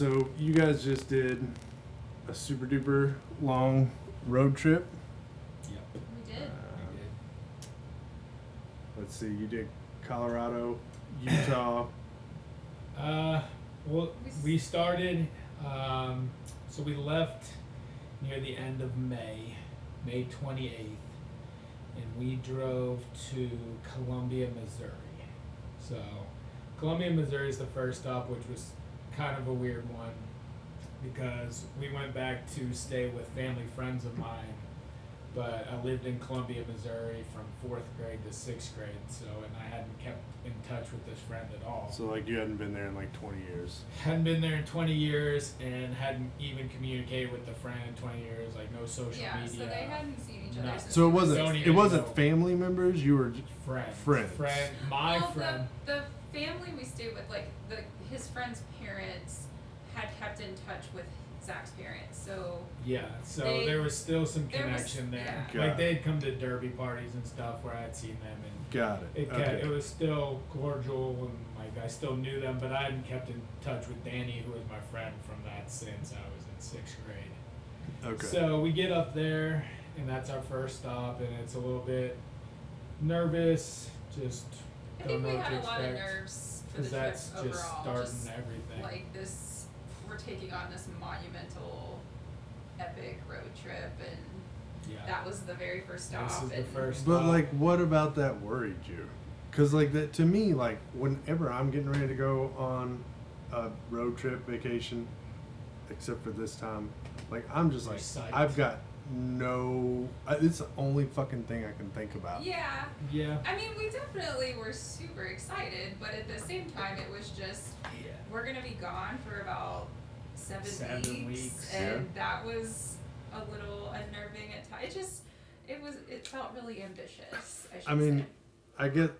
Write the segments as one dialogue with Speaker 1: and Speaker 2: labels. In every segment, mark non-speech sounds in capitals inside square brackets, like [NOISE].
Speaker 1: All right, so you guys just did a super duper long road trip.
Speaker 2: Yep.
Speaker 3: We did.
Speaker 1: Um, let's see, you did Colorado, Utah. [COUGHS]
Speaker 2: Uh, well,
Speaker 3: We
Speaker 2: we started. Um, so we left near the end of May, May twenty eighth, and we drove to Columbia, Missouri. So, Columbia, Missouri is the first stop, which was kind of a weird one because we went back to stay with family friends of mine. But I lived in Columbia, Missouri from fourth grade to sixth grade, so and I hadn't kept in touch with this friend at all.
Speaker 1: So like you hadn't been there in like 20 years.
Speaker 2: hadn't been there in 20 years and hadn't even communicated with the friend in 20 years like no social
Speaker 3: Yeah,
Speaker 2: media
Speaker 3: so they hadn't seen each other
Speaker 2: No.
Speaker 3: since
Speaker 1: So it wasn't
Speaker 2: Don't
Speaker 1: it
Speaker 2: even
Speaker 1: wasn't
Speaker 2: know.
Speaker 1: family members. You were j-
Speaker 2: friends
Speaker 1: Friends.
Speaker 2: friend my
Speaker 3: well,
Speaker 2: friend
Speaker 3: The, the family we stayed with, like the his friend's parents, had kept in touch with Zach's parents. So
Speaker 2: yeah so
Speaker 3: they-
Speaker 2: there was still some
Speaker 3: there was-
Speaker 2: connection there
Speaker 1: yeah.
Speaker 2: like they'd come to derby parties and stuff where i'd seen them and
Speaker 1: got it.
Speaker 2: it, kept,
Speaker 1: okay.
Speaker 2: it was still cordial and like i still knew them but i hadn't kept in touch with danny who was my friend from that since i was in sixth grade
Speaker 1: okay.
Speaker 2: So we get up there, and that's our first stop, and it's a little bit nervous. Just
Speaker 3: I
Speaker 2: don't
Speaker 3: think
Speaker 2: know
Speaker 3: we
Speaker 2: what
Speaker 3: had
Speaker 2: to
Speaker 3: a lot of
Speaker 2: expect
Speaker 3: nerves for the
Speaker 2: because
Speaker 3: trip
Speaker 2: that's just
Speaker 3: overall.
Speaker 2: starting
Speaker 3: just
Speaker 2: everything.
Speaker 3: like this, we're taking on this monumental, epic road trip, and
Speaker 2: yeah,
Speaker 3: that was the very first stop.
Speaker 2: this is the
Speaker 3: and
Speaker 2: first.
Speaker 1: But
Speaker 2: stop.
Speaker 1: like, what about that worried you? Because like that to me, like whenever I'm getting ready to go on a road trip vacation, except for this time, like I'm just
Speaker 2: You're
Speaker 1: like
Speaker 2: psyched.
Speaker 1: I've got no. Uh, it's the only fucking thing I can think about.
Speaker 3: Yeah,
Speaker 2: yeah,
Speaker 3: I mean, we definitely were super excited, but at the same time, it was just
Speaker 2: yeah,
Speaker 3: we're gonna be gone for about seven,
Speaker 2: Seven
Speaker 3: weeks,
Speaker 2: weeks,
Speaker 3: and that was a little unnerving at times. It just, it was, it felt really ambitious. I, should
Speaker 1: I mean,
Speaker 3: say.
Speaker 1: I get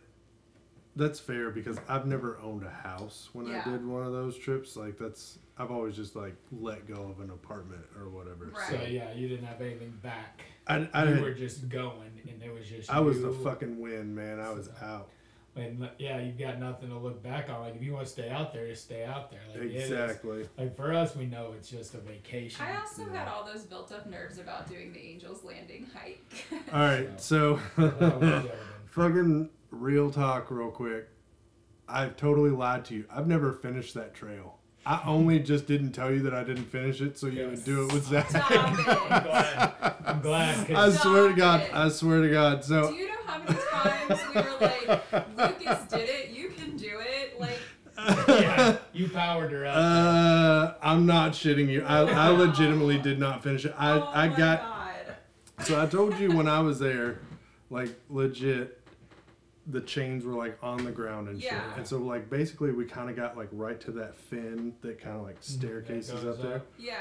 Speaker 1: that's fair because I've never owned a house when
Speaker 3: Yeah.
Speaker 1: I did one of those trips. Like that's I've always just like let go of an apartment or whatever.
Speaker 3: Right.
Speaker 2: so yeah, you didn't have anything back.
Speaker 1: I, I,
Speaker 2: you were just going, and it was just.
Speaker 1: I was the fucking wind, man. I was out.
Speaker 2: And yeah, you've got nothing to look back on. Like if you want to stay out there, just stay out there. Like it is-
Speaker 1: Exactly.
Speaker 2: Like for us, we know it's just a vacation.
Speaker 3: I also
Speaker 1: Yeah.
Speaker 3: had all those built up nerves about doing the Angels Landing hike. [LAUGHS]
Speaker 1: All right, so
Speaker 2: That was Jordan. [LAUGHS]
Speaker 1: fucking real talk, real quick. I've totally lied to you. I've never finished that trail. I only just didn't tell you that I didn't finish it, so you would do it with Zach.
Speaker 3: Stop
Speaker 2: I'm glad. I'm glad.
Speaker 1: I
Speaker 2: 'cause-
Speaker 1: swear to God.
Speaker 3: it.
Speaker 1: I swear to God. So.
Speaker 3: Do you know how many times we were like, Lucas did it, you can do it? Like,
Speaker 2: yeah, you powered her up.
Speaker 1: uh, I'm not shitting you. I, I legitimately did not finish it. I,
Speaker 3: oh
Speaker 1: I
Speaker 3: my
Speaker 1: got
Speaker 3: God.
Speaker 1: So I told you when I was there, like legit, the chains were like on the ground and shit.
Speaker 3: Yeah.
Speaker 1: And so like basically we kind of got like right to that fin that kind of like staircases
Speaker 2: Mm-hmm.
Speaker 1: up there.
Speaker 2: up.
Speaker 3: Yeah.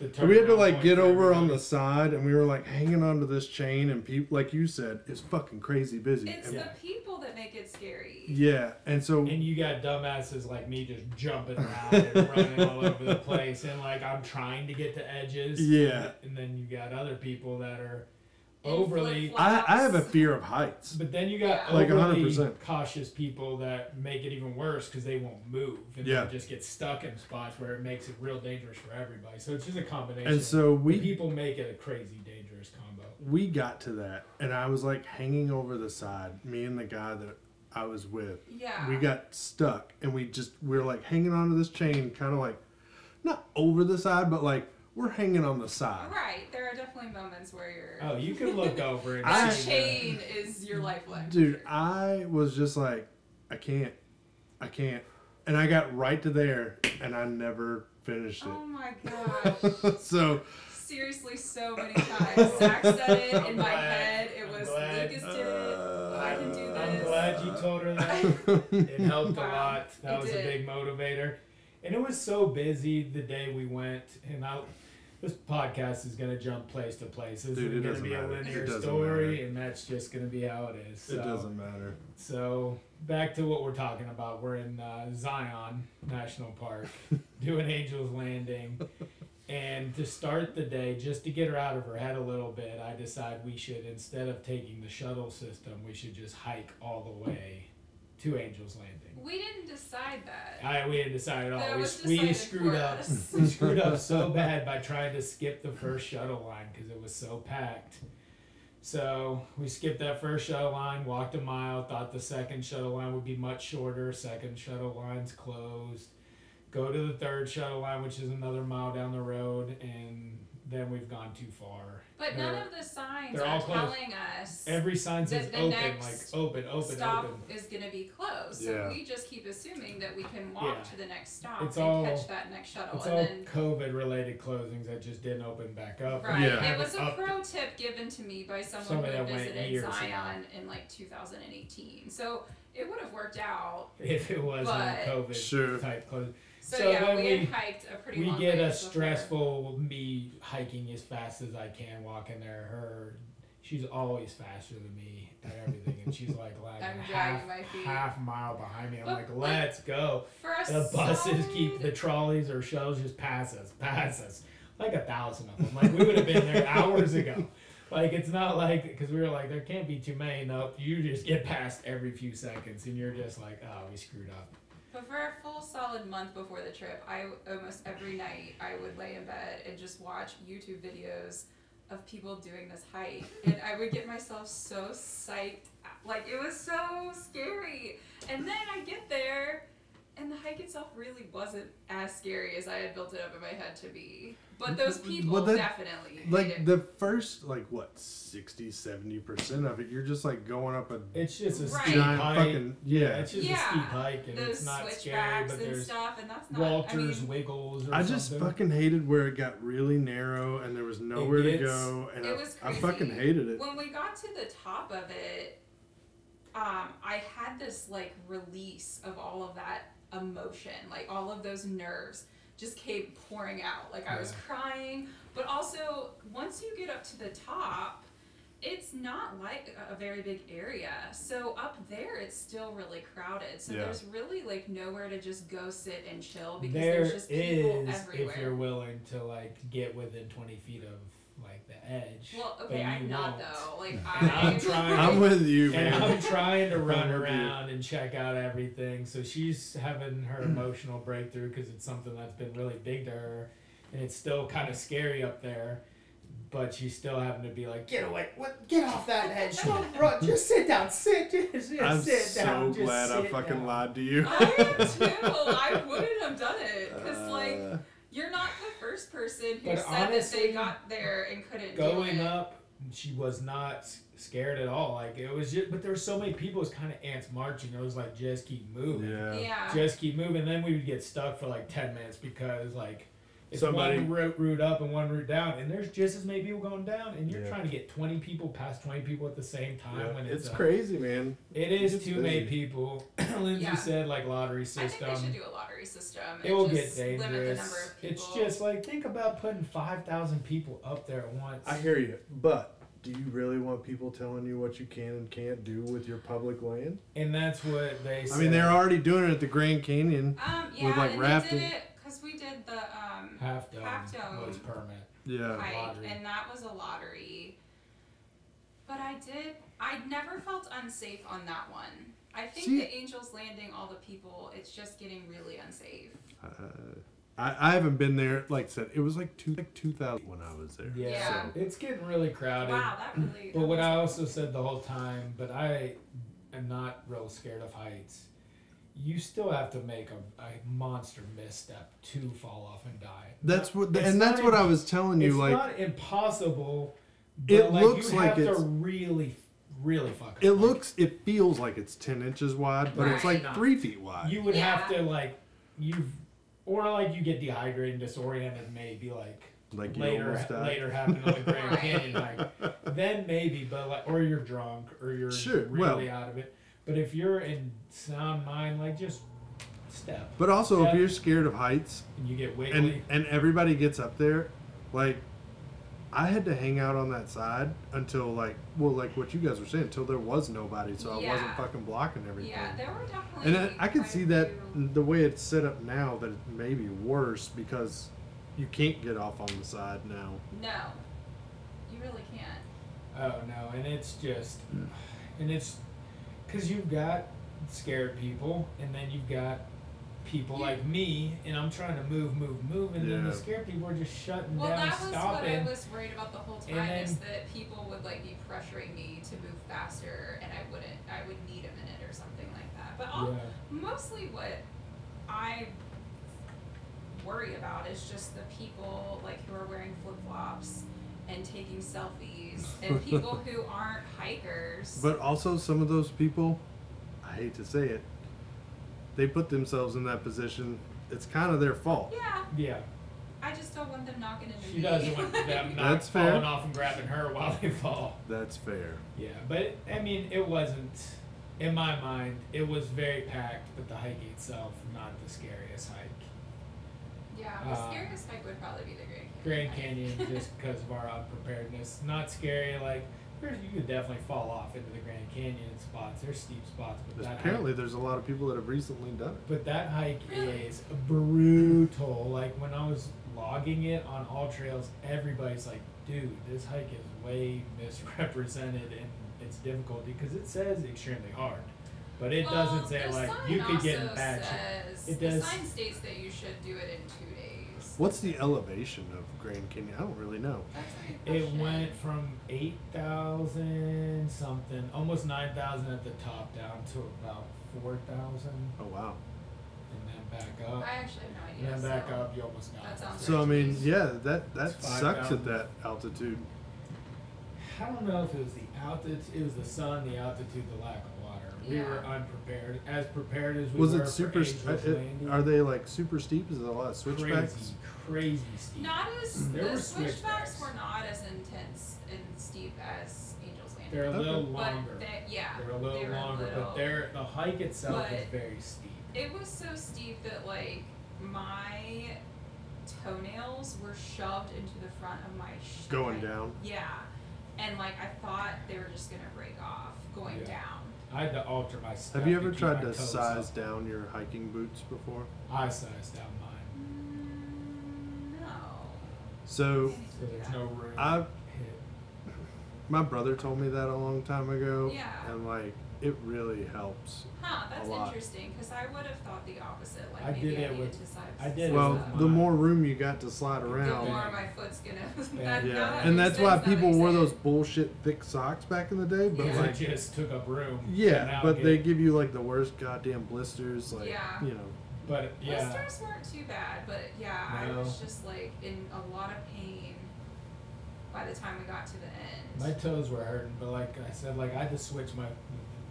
Speaker 2: The
Speaker 1: So we had to like get over on the side and we were like hanging onto this chain and people like you said it's fucking crazy busy.
Speaker 3: It's
Speaker 1: And-
Speaker 3: the people that make it scary.
Speaker 1: yeah, and so
Speaker 2: And you got dumbasses like me just jumping around and running all over the [LAUGHS] place, and like I'm trying to get to edges.
Speaker 1: Yeah.
Speaker 2: And then you got other people that are
Speaker 3: In
Speaker 2: overly.
Speaker 1: I, I have a fear of heights.
Speaker 2: But then you got
Speaker 3: Yeah.
Speaker 1: Like
Speaker 2: overly
Speaker 1: 100%.
Speaker 2: cautious people that make it even worse because they won't move and
Speaker 1: Yeah.
Speaker 2: they just get stuck in spots where it makes it real dangerous for everybody. So it's just a combination.
Speaker 1: And so
Speaker 2: The
Speaker 1: we
Speaker 2: people make it a crazy dangerous combo.
Speaker 1: we got to that and I was like hanging over the side, me and the guy that I was with.
Speaker 3: Yeah.
Speaker 1: we got stuck and we just we were like hanging onto this chain kind of like not over the side but like we're hanging on the side
Speaker 3: Right. There are definitely moments where you're.
Speaker 2: Oh, you can look [LAUGHS] over and
Speaker 1: I-
Speaker 3: that
Speaker 2: see
Speaker 3: chain is your lifeline.
Speaker 1: dude i was just like i can't i can't and i got right to there and i never finished it.
Speaker 3: Oh my [LAUGHS] gosh.
Speaker 1: so
Speaker 3: Seriously, so many times. Zach said it [LAUGHS] in
Speaker 2: I'm
Speaker 3: my
Speaker 2: glad.
Speaker 3: head. It
Speaker 2: I'm
Speaker 3: was
Speaker 2: glad.
Speaker 3: Lucas did it. I can do
Speaker 1: uh,
Speaker 2: I'm glad you told her that. It helped
Speaker 3: Wow.
Speaker 2: a lot. That
Speaker 3: It
Speaker 2: was
Speaker 3: did.
Speaker 2: a big motivator. And it was so busy the day we went. And I, this podcast is going to jump place to place. This
Speaker 1: Dude, it
Speaker 2: to
Speaker 1: doesn't
Speaker 2: be a
Speaker 1: matter. It
Speaker 2: linear
Speaker 1: doesn't
Speaker 2: story,
Speaker 1: matter.
Speaker 2: and that's just going to be how it is. So,
Speaker 1: it doesn't matter
Speaker 2: So back to what we're talking about. We're in uh, Zion National Park [LAUGHS] doing Angels Landing. And to start the day, just to get her out of her head a little bit, I decide we should, instead of taking the shuttle system, we should just hike all the way to Angels Landing.
Speaker 3: We didn't decide that.
Speaker 2: I we didn't decide at all.
Speaker 3: That
Speaker 2: we,
Speaker 3: was
Speaker 2: we
Speaker 3: decided
Speaker 2: screwed
Speaker 3: for
Speaker 2: up.
Speaker 3: us. [LAUGHS]
Speaker 2: we screwed up so bad by trying to skip the first shuttle line because it was so packed. So we skipped that first shuttle line, walked a mile, thought the second shuttle line would be much shorter. Second shuttle line's closed. Go to the third shuttle line, which is another mile down the road, and then we've gone too far.
Speaker 3: But none of the signs
Speaker 2: they're
Speaker 3: are
Speaker 2: all closed.
Speaker 3: telling us
Speaker 2: Every sign says
Speaker 3: The- the
Speaker 2: open,
Speaker 3: next
Speaker 2: like open, open,
Speaker 3: stop
Speaker 2: open.
Speaker 3: is going to be closed. So
Speaker 1: Yeah.
Speaker 3: we just keep assuming that we can walk
Speaker 2: Yeah.
Speaker 3: to the next stop
Speaker 2: It's
Speaker 3: and
Speaker 2: all-
Speaker 3: catch that next shuttle.
Speaker 2: It's
Speaker 3: and
Speaker 2: all
Speaker 3: then
Speaker 2: COVID related closings that just didn't open back up.
Speaker 3: Right.
Speaker 1: Yeah.
Speaker 3: It was a
Speaker 2: Up-
Speaker 3: pro tip given to me by someone
Speaker 2: Somebody
Speaker 3: who had
Speaker 2: that went
Speaker 3: visited
Speaker 2: years ago.
Speaker 3: Zion in like 2018. So it would have worked out.
Speaker 2: if it wasn't
Speaker 3: But-
Speaker 2: COVID
Speaker 1: Sure.
Speaker 2: type closing.
Speaker 3: So,
Speaker 2: So
Speaker 3: yeah, we,
Speaker 2: we-
Speaker 3: hiked a pretty
Speaker 2: we get a stressful me hiking as fast as I can, walking there. Her, she's always faster than me at everything, and she's like [LAUGHS] lagging
Speaker 3: I'm
Speaker 2: half,
Speaker 3: my feet.
Speaker 2: half mile behind me. I'm
Speaker 3: But,
Speaker 2: like,
Speaker 3: like,
Speaker 2: let's go.
Speaker 3: For a
Speaker 2: The buses keep the trolleys or shuttles just pass us, pass us, like a thousand of them. Like we would have been there hours ago. [LAUGHS] Like it's not like because we were like there can't be too many. Nope, you just get past every few seconds, and you're just like, oh, we screwed up.
Speaker 3: But for a full solid month before the trip, I almost every night I would lay in bed and just watch YouTube videos of people doing this hike, [LAUGHS] and I would get myself so psyched, like it was so scary. And then I get there, and the hike itself really wasn't as scary as I had built it up in my head to be. But those people
Speaker 1: Well, that-
Speaker 3: definitely made
Speaker 1: Like
Speaker 3: it.
Speaker 1: the first, like what, 60, 70 percent of it, you're just like going up a
Speaker 2: It's just a
Speaker 3: Right.
Speaker 2: steep
Speaker 1: giant
Speaker 2: hike.
Speaker 1: fucking
Speaker 2: yeah,
Speaker 1: yeah.
Speaker 2: it's just
Speaker 3: Yeah,
Speaker 2: a steep hike, and
Speaker 3: those
Speaker 2: it's not scary.
Speaker 3: switchbacks
Speaker 2: But
Speaker 3: and
Speaker 2: there's
Speaker 3: stuff, and that's not.
Speaker 2: Walter's
Speaker 3: I mean,
Speaker 2: Wiggles. Or
Speaker 1: I just
Speaker 2: something.
Speaker 1: fucking hated where it got really narrow and there was nowhere to go, and
Speaker 3: It
Speaker 1: I,
Speaker 3: was
Speaker 1: I fucking hated it.
Speaker 3: when we got to the top of it, um, I had this like release of all of that emotion, like all of those nerves just came pouring out. Like I was crying, but also once you get up to the top, it's not like a- a very big area. So up there, it's still really crowded. So
Speaker 1: Yeah.
Speaker 3: there's really like nowhere to just go sit and chill because
Speaker 2: There
Speaker 3: there's just people
Speaker 2: is
Speaker 3: everywhere.
Speaker 2: if you're willing to like get within 20 feet of like the edge.
Speaker 3: well, okay, I'm not
Speaker 2: won't.
Speaker 3: though. Like
Speaker 2: And
Speaker 3: I,
Speaker 2: I'm [LAUGHS] trying-
Speaker 1: I'm with you,
Speaker 2: And
Speaker 1: man.
Speaker 2: I'm trying to run
Speaker 1: I'm you.
Speaker 2: around and check out everything. So she's having her emotional breakthrough because it's something that's been really big to her, and it's still kind of scary up there. But she's still having to be like, get away, what, get off that edge, don't [LAUGHS] run, just sit down, sit, [LAUGHS] just, just
Speaker 1: I'm
Speaker 2: sit
Speaker 1: so
Speaker 2: down, just
Speaker 1: glad I fucking
Speaker 2: down.
Speaker 1: lied to you.
Speaker 3: I am too. I wouldn't have done it because like
Speaker 1: Uh,
Speaker 3: you're not the first person who
Speaker 2: But
Speaker 3: said that they got there and couldn't
Speaker 2: going
Speaker 3: do it.
Speaker 2: up she was not scared at all like it was just but there were so many people it was kind of ants marching it was like just keep moving
Speaker 1: yeah.
Speaker 3: Yeah.
Speaker 2: just keep moving then we would get stuck for like 10 minutes because like it's
Speaker 1: Somebody-
Speaker 2: one route, route up and one route down and there's just as many people going down and you're
Speaker 1: Yeah.
Speaker 2: trying to get 20 people past 20 people at the same time
Speaker 1: Yeah,
Speaker 2: when it's,
Speaker 1: it's
Speaker 2: a-
Speaker 1: crazy, man.
Speaker 2: it is
Speaker 1: It's
Speaker 2: too many
Speaker 1: busy.
Speaker 2: people [CLEARS THROAT] lindsay
Speaker 3: Yeah.
Speaker 2: said like lottery
Speaker 3: I think
Speaker 2: system
Speaker 3: they should do a lottery system.
Speaker 2: it will get
Speaker 3: just Limit the
Speaker 2: dangerous
Speaker 3: number of people.
Speaker 2: it's just like think about putting 5000 people up there at once
Speaker 1: I hear you, but do you really want people telling you what you can and can't do with your public land?
Speaker 2: and that's what they
Speaker 1: I mean, they're already doing it at the Grand Canyon.
Speaker 3: um yeah,
Speaker 1: with, like,
Speaker 3: and
Speaker 1: rafting.
Speaker 3: they did it because we did the um
Speaker 2: half dome,
Speaker 3: Half dome.
Speaker 2: was permit.
Speaker 1: Yeah.
Speaker 3: hike
Speaker 2: lottery.
Speaker 3: and that was a lottery. But I did. I never felt unsafe on that one. I think
Speaker 1: See-
Speaker 3: the Angels Landing, all the people, it's just getting really unsafe.
Speaker 1: Uh, I, I haven't been there. Like I said, it was like two like two thousand when I was there.
Speaker 2: Yeah,
Speaker 3: Yeah.
Speaker 1: So,
Speaker 2: it's getting really crowded.
Speaker 3: Wow, that really.
Speaker 2: But
Speaker 3: that
Speaker 2: what I also said the whole time, but I am not real scared of heights. You still have to make a, a monster misstep to fall off and die.
Speaker 1: that's what,
Speaker 2: It's
Speaker 1: and that's
Speaker 2: not
Speaker 1: what I was telling you.
Speaker 2: It's
Speaker 1: Like
Speaker 2: not impossible. But
Speaker 1: It
Speaker 2: like,
Speaker 1: looks
Speaker 2: you
Speaker 1: like
Speaker 2: have to
Speaker 1: it's-
Speaker 2: really, really fuck.
Speaker 1: it
Speaker 2: Like,
Speaker 1: looks, it feels like it's ten inches wide, but it's
Speaker 3: Right.
Speaker 1: like three feet wide.
Speaker 2: You would have to like you've, or like you get dehydrated and disoriented, maybe like
Speaker 1: like you
Speaker 2: later
Speaker 1: almost died.
Speaker 2: later happened on the Grand [LAUGHS] Canyon like Then maybe, but like, or you're drunk, or you're
Speaker 1: Sure,
Speaker 2: really
Speaker 1: well-
Speaker 2: out of it. But if you're in sound mind, like just step,
Speaker 1: But also, if you're scared of heights,
Speaker 2: and you get
Speaker 1: and
Speaker 2: wiggly.
Speaker 1: and everybody gets up there, like I had to hang out on that side until like well, like what you guys were saying, until there was nobody, so I wasn't fucking blocking everything.
Speaker 3: Yeah, there were definitely.
Speaker 1: And I, I can see that
Speaker 3: few-
Speaker 1: the way it's set up now that it may be worse because you can't get off on the side now.
Speaker 3: No, you really can't.
Speaker 2: oh no, and it's just, and it's, cause you've got scared people, and then you've got people
Speaker 3: Yeah.
Speaker 2: like me, and I'm trying to move, move, move, and then the scared people are just shutting
Speaker 3: Well,
Speaker 2: down, Well,
Speaker 3: that was
Speaker 2: stopping.
Speaker 3: what I was worried about the whole
Speaker 2: And
Speaker 3: time is that people would like be pressuring me to move faster, and I wouldn't. I would need a minute or something like that. But
Speaker 2: Yeah.
Speaker 3: mostly what I worry about is just the people like who are wearing flip flops and taking selfies, [LAUGHS] and people who aren't hikers.
Speaker 1: But also, some of those people, I hate to say it, they put themselves in that position. It's kind of their fault.
Speaker 3: yeah,
Speaker 2: yeah,
Speaker 3: I just don't want them knocking into
Speaker 2: she
Speaker 3: me.
Speaker 2: doesn't want them [LAUGHS] not
Speaker 1: That's fair.
Speaker 2: falling off and grabbing her while they fall.
Speaker 1: That's fair.
Speaker 2: Yeah, but I mean, it wasn't. In my mind, it was very packed, but the hike itself not the scariest hike.
Speaker 3: yeah, the
Speaker 2: Uh,
Speaker 3: scariest hike would probably be the Grand Canyon.
Speaker 2: Grand. Canyon, just because of our unpreparedness, not scary. Like there's, you could definitely fall off into the Grand Canyon spots. There's steep spots, but
Speaker 1: There's-
Speaker 2: that
Speaker 1: apparently,
Speaker 2: hike,
Speaker 1: there's a lot of people that have recently done it.
Speaker 2: but that hike is brutal. Like when I was logging it on AllTrails, everybody's like, "Dude, this hike is way misrepresented and its difficulty because it says extremely hard." But it
Speaker 3: Well,
Speaker 2: doesn't say like you could get in
Speaker 3: also
Speaker 2: bad shape.
Speaker 3: says,
Speaker 2: It
Speaker 3: The sign states that you should do it in two days.
Speaker 1: What's the elevation of Grand Canyon? I don't really know.
Speaker 3: That's a good
Speaker 2: It went from eight thousand something, almost nine thousand at the top, down to about 4,000.
Speaker 1: Oh, wow.
Speaker 2: and then back up,
Speaker 3: I actually have no idea.
Speaker 2: and then back
Speaker 3: so
Speaker 2: up. You almost got
Speaker 3: that
Speaker 2: it.
Speaker 3: sounds
Speaker 1: So I mean, yeah, that that
Speaker 2: It's
Speaker 1: sucks at
Speaker 2: 5,000.
Speaker 1: that altitude.
Speaker 2: I don't know if it was the altitude, it was the sun, the altitude, the lack of water. We were unprepared, as prepared as we were.
Speaker 1: Was
Speaker 2: were
Speaker 1: it super?
Speaker 2: for
Speaker 1: St-
Speaker 2: Angel's
Speaker 1: uh,
Speaker 2: Landing.
Speaker 1: are they like super steep? Is it a lot of switchbacks?
Speaker 2: crazy, crazy steep?
Speaker 3: Not as [CLEARS THROAT]
Speaker 2: There
Speaker 3: the
Speaker 2: were
Speaker 3: switchbacks
Speaker 2: switchbacks.
Speaker 3: were not as intense and steep as Angel's Landing.
Speaker 2: They're a
Speaker 1: Okay.
Speaker 2: little
Speaker 3: but
Speaker 2: longer.
Speaker 3: they, yeah,
Speaker 2: They're a little
Speaker 3: they were
Speaker 2: longer,
Speaker 3: little-
Speaker 2: but they're the hike itself is
Speaker 3: But-
Speaker 2: very steep.
Speaker 3: It was so steep that like my toenails were shoved into the front of my sh-
Speaker 1: Going
Speaker 3: my-
Speaker 1: down.
Speaker 3: Yeah, and like I thought they were just gonna break off going
Speaker 2: Yeah.
Speaker 3: down.
Speaker 2: I had to alter my step.
Speaker 1: Have you ever
Speaker 2: keep
Speaker 1: tried to size
Speaker 2: up.
Speaker 1: down your hiking boots before?
Speaker 2: I sized down mine,
Speaker 3: Mm, no.
Speaker 1: So
Speaker 3: I need to
Speaker 2: so there's no room.
Speaker 1: I my brother told me that a long time ago.
Speaker 3: Yeah.
Speaker 1: And like it really helps.
Speaker 3: Huh, that's
Speaker 1: a lot.
Speaker 3: interesting because I would have thought the opposite. Like
Speaker 2: I
Speaker 3: maybe
Speaker 2: did
Speaker 3: I
Speaker 2: it
Speaker 3: needed
Speaker 2: with-
Speaker 3: to size.
Speaker 2: I did it
Speaker 3: size
Speaker 1: Well,
Speaker 2: with
Speaker 1: the
Speaker 2: mine.
Speaker 1: more room you got to slide around
Speaker 3: the
Speaker 1: around.
Speaker 3: more my foot's gonna. [LAUGHS]
Speaker 2: Yeah.
Speaker 3: that,
Speaker 1: Yeah,
Speaker 3: that
Speaker 1: and
Speaker 3: makes
Speaker 1: that's why
Speaker 3: sense, that
Speaker 1: people
Speaker 3: makes
Speaker 1: wore those
Speaker 3: sense.
Speaker 1: bullshit thick socks back in the day. But
Speaker 3: Yeah.
Speaker 2: Because
Speaker 1: like,
Speaker 2: it just took up room.
Speaker 1: yeah,
Speaker 2: Now
Speaker 1: but they give you like the worst goddamn blisters. Like,
Speaker 3: Yeah.
Speaker 1: you know,
Speaker 2: But yeah,
Speaker 3: Blisters weren't too bad, but yeah, I
Speaker 2: No.
Speaker 3: was just like in a lot of pain by the time we got to the end.
Speaker 2: my toes were hurting. But like I said, like I had to switch my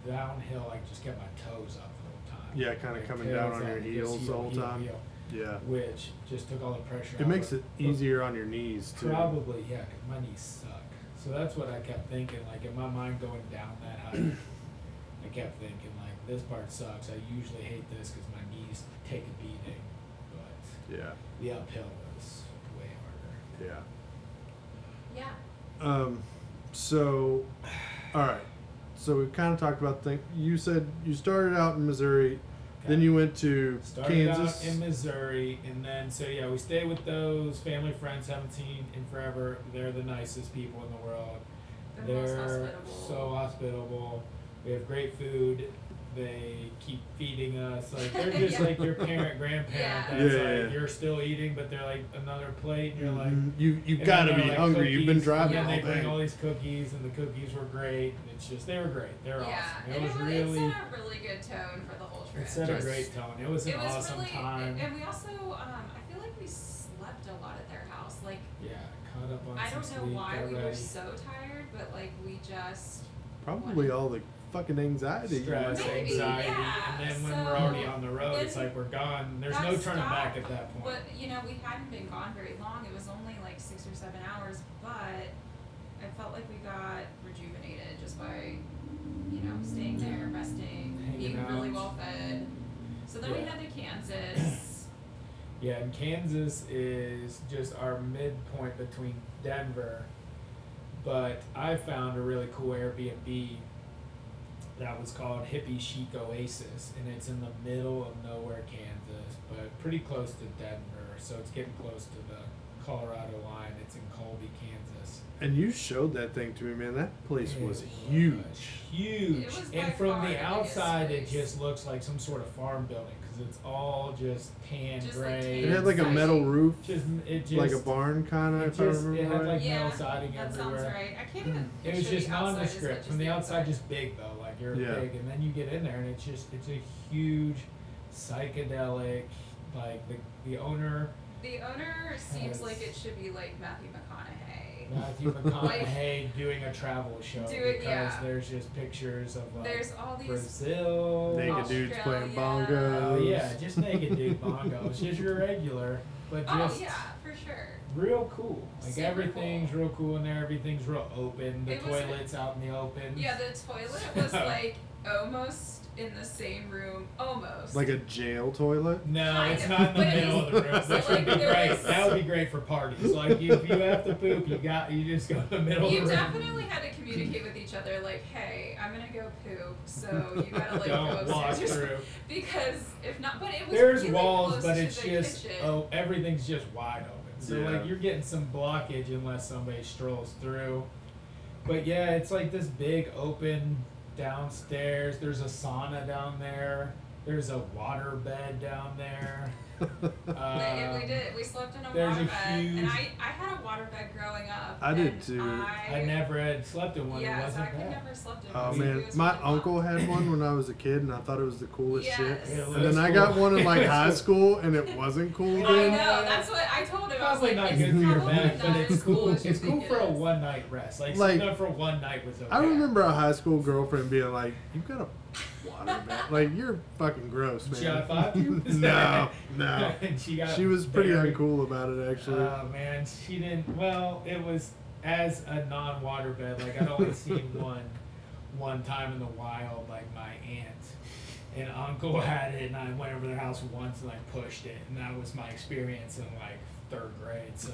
Speaker 2: downhill. I just get my toes up the whole time.
Speaker 1: Yeah, kinda
Speaker 2: Like,
Speaker 1: coming
Speaker 2: tails
Speaker 1: down on
Speaker 2: up,
Speaker 1: your
Speaker 2: just
Speaker 1: heels the
Speaker 2: heel,
Speaker 1: whole
Speaker 2: heel,
Speaker 1: time.
Speaker 2: heel,
Speaker 1: yeah,
Speaker 2: which just took all the pressure.
Speaker 1: it
Speaker 2: out,
Speaker 1: makes
Speaker 2: but-
Speaker 1: it
Speaker 2: but
Speaker 1: easier on your knees too.
Speaker 2: Probably, yeah, 'cause my knees suck. So that's what I kept thinking. Like in my mind, going down that hike, I kept thinking like this part sucks. I usually hate this because my knees take a beating, but
Speaker 1: Yeah,
Speaker 2: the uphill was way harder.
Speaker 1: yeah.
Speaker 3: yeah.
Speaker 1: Um, so, all right. So we kind of talked about things. You said you started out in Missouri, then you went to
Speaker 2: Started
Speaker 1: Kansas.
Speaker 2: out in Missouri, and then so yeah, we stayed with those family friends, haven't seen in forever. They're the nicest people in the world.
Speaker 3: They're
Speaker 2: They're
Speaker 3: hospitable.
Speaker 2: so hospitable. We have great food. They keep feeding us. Like they're [LAUGHS] just
Speaker 3: Yeah.
Speaker 2: like your parent, grandparent.
Speaker 3: Yeah.
Speaker 2: That's
Speaker 1: Yeah,
Speaker 2: like
Speaker 1: yeah.
Speaker 2: you're still eating, but they're like another plate, and you're like.
Speaker 1: Mhm. you you've
Speaker 2: and
Speaker 1: got to be
Speaker 2: they're like
Speaker 1: hungry. You've been
Speaker 2: cookies,
Speaker 1: driving
Speaker 2: yeah,
Speaker 1: all
Speaker 2: they bring
Speaker 1: day.
Speaker 2: all these cookies, and the cookies were great. And it's just they were great. They're
Speaker 3: yeah,
Speaker 2: awesome. It
Speaker 3: and
Speaker 2: was
Speaker 3: it,
Speaker 2: really.
Speaker 3: it set a really good tone for the whole trip.
Speaker 2: It set a
Speaker 3: Just-
Speaker 2: great tone. It was an
Speaker 3: It was
Speaker 2: awesome
Speaker 3: really,
Speaker 2: time.
Speaker 3: and we also, um, I feel like we slept a lot at their house. Like,
Speaker 2: yeah, caught up on
Speaker 3: I
Speaker 2: some
Speaker 3: don't know
Speaker 2: sleep.
Speaker 3: why
Speaker 2: got
Speaker 3: we were
Speaker 2: ready.
Speaker 3: so tired, but like we just
Speaker 1: Probably all the fucking anxiety.
Speaker 2: stress.
Speaker 3: Maybe,
Speaker 2: anxiety,
Speaker 3: yeah.
Speaker 2: and then when
Speaker 3: So,
Speaker 2: we're already on the road, it's like we're gone. There's no turning back at that point.
Speaker 3: But you know, we hadn't been gone very long. It was only like six or seven hours, but I felt like we got rejuvenated just by, you know, staying there, resting,
Speaker 2: Hanging
Speaker 3: being really well fed. So then we
Speaker 2: Yeah.
Speaker 3: head to Kansas. [COUGHS]
Speaker 2: Yeah, and Kansas is just our midpoint between Denver. But I found a really cool Airbnb that was called Hippie Chic Oasis, and it's in the middle of nowhere, Kansas, but pretty close to Denver. So it's getting close to the Colorado line. It's in Colby, Kansas.
Speaker 1: And you showed that thing to me, man. That place was
Speaker 2: It
Speaker 1: huge.
Speaker 2: huge.
Speaker 3: It was
Speaker 2: and from the
Speaker 3: the
Speaker 2: outside, it just looks like some sort of farm building because it's all just tan
Speaker 3: Just like
Speaker 2: gray.
Speaker 1: It had like a metal roof,
Speaker 2: just it just
Speaker 1: like a barn kind
Speaker 2: It
Speaker 1: of. If I
Speaker 2: just
Speaker 1: remember
Speaker 2: it had
Speaker 1: right.
Speaker 2: like
Speaker 3: Yeah,
Speaker 2: metal siding
Speaker 3: that
Speaker 2: everywhere.
Speaker 3: sounds right. I can't even.
Speaker 2: It was
Speaker 3: picture
Speaker 2: just
Speaker 3: the outside,
Speaker 2: nondescript.
Speaker 3: just
Speaker 2: From the
Speaker 3: the
Speaker 2: outside, just big though. Like you're
Speaker 1: Yeah.
Speaker 2: big, and then you get in there, and it's just it's a huge, psychedelic. Like the the owner,
Speaker 3: The owner seems
Speaker 2: has-
Speaker 3: like it should be like Matthew McConaughey.
Speaker 2: Matthew McConaughey, doing a travel show
Speaker 3: Do it,
Speaker 2: because
Speaker 3: yeah.
Speaker 2: there's just pictures of like
Speaker 3: There's all these.
Speaker 2: Brazil.
Speaker 1: Naked dudes playing
Speaker 3: Australia.
Speaker 1: bongos.
Speaker 2: Oh yeah, just naked dude bongos. Just your regular, but
Speaker 3: Oh
Speaker 2: just
Speaker 3: yeah, for sure.
Speaker 2: real cool. Like
Speaker 3: Super
Speaker 2: everything's
Speaker 3: cool.
Speaker 2: real cool in there. Everything's real open. The
Speaker 3: It was-
Speaker 2: toilet's out in the open.
Speaker 3: Yeah, the toilet [LAUGHS] was like almost in the same room, almost.
Speaker 1: Like a jail toilet.
Speaker 2: No,
Speaker 3: Kind
Speaker 2: it's
Speaker 3: of,
Speaker 2: not in the
Speaker 3: but it
Speaker 2: middle of the room,
Speaker 3: so,
Speaker 2: which would
Speaker 3: like,
Speaker 2: be
Speaker 3: there
Speaker 2: great.
Speaker 3: was-
Speaker 2: That would be great for parties. Like if you have to poop, you got you just go to the middle
Speaker 3: you
Speaker 2: of the room.
Speaker 3: definitely had to communicate with each other, like, hey, I'm gonna go poop, so you gotta like go
Speaker 2: Don't walk
Speaker 3: upstairs or
Speaker 2: through.
Speaker 3: Because if not, but it was
Speaker 2: There's
Speaker 3: really
Speaker 2: walls,
Speaker 3: close
Speaker 2: but
Speaker 3: to
Speaker 2: it's
Speaker 3: the
Speaker 2: just
Speaker 3: kitchen.
Speaker 2: oh everything's just wide open. So
Speaker 1: Yeah.
Speaker 2: like you're getting some blockage unless somebody strolls through. But yeah, it's like this big open downstairs. There's a sauna down there. There's a water bed down there.
Speaker 3: We- [LAUGHS]
Speaker 2: Um,
Speaker 3: we did. We slept in a
Speaker 2: there's
Speaker 3: water
Speaker 2: a
Speaker 3: bed,
Speaker 2: huge-
Speaker 3: and I, I had a water bed growing up.
Speaker 1: I did
Speaker 3: and
Speaker 1: too.
Speaker 3: I,
Speaker 2: I never had slept in one. it
Speaker 3: Yeah, so
Speaker 2: wasn't
Speaker 3: I could
Speaker 2: bad.
Speaker 3: never slept in
Speaker 1: Oh
Speaker 3: one.
Speaker 1: man,
Speaker 3: It was
Speaker 1: my
Speaker 3: really fun.
Speaker 1: uncle had one when I was a kid, and I thought it was the coolest
Speaker 3: Yes.
Speaker 1: shit.
Speaker 2: Yeah, it
Speaker 1: And
Speaker 2: was
Speaker 1: then I got
Speaker 2: cool.
Speaker 1: one in like [LAUGHS] high school, and it wasn't cool
Speaker 3: I
Speaker 1: then.
Speaker 3: know. That's what I told him. I was
Speaker 2: Probably
Speaker 3: like,
Speaker 2: not
Speaker 3: it's
Speaker 2: good for your
Speaker 3: probably
Speaker 2: back, but
Speaker 3: not
Speaker 2: it's
Speaker 3: as
Speaker 2: cool.
Speaker 3: as you
Speaker 2: It's
Speaker 3: think
Speaker 2: cool
Speaker 3: it
Speaker 2: for a
Speaker 3: is.
Speaker 2: one night rest. Like,
Speaker 1: Like-
Speaker 2: sleeping for one night was okay.
Speaker 1: I remember a high school girlfriend being like, "You've got a water bed. [LAUGHS] Like you're fucking gross, man."
Speaker 2: She high fived you? [LAUGHS]
Speaker 1: no, no. [LAUGHS]
Speaker 2: she got
Speaker 1: She was pretty
Speaker 2: buried.
Speaker 1: uncool about it, actually.
Speaker 2: Oh man, she didn't. Well, it was as a non-water bed. Like I'd only seen one, one time in the wild. Like my aunt and uncle had it, and I went over to their house once and I pushed it, and that was my experience in like third grade. So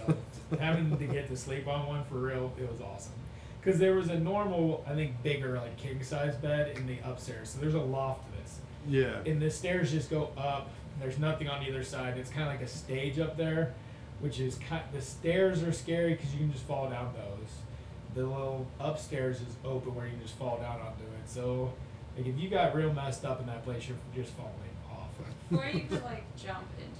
Speaker 2: having to get to sleep on one for real, it was awesome. Because there was a normal, I think, bigger like king size bed in the upstairs. So there's a loft to this
Speaker 1: yeah.
Speaker 2: and the stairs just go up. There's nothing on either side. It's kind of like a stage up there, which is kind. The stairs are scary because you can just fall down those. The little upstairs is open where you can just fall down onto it. So, like if you got real messed up in that place, you're just falling off.
Speaker 3: Or you could like jump into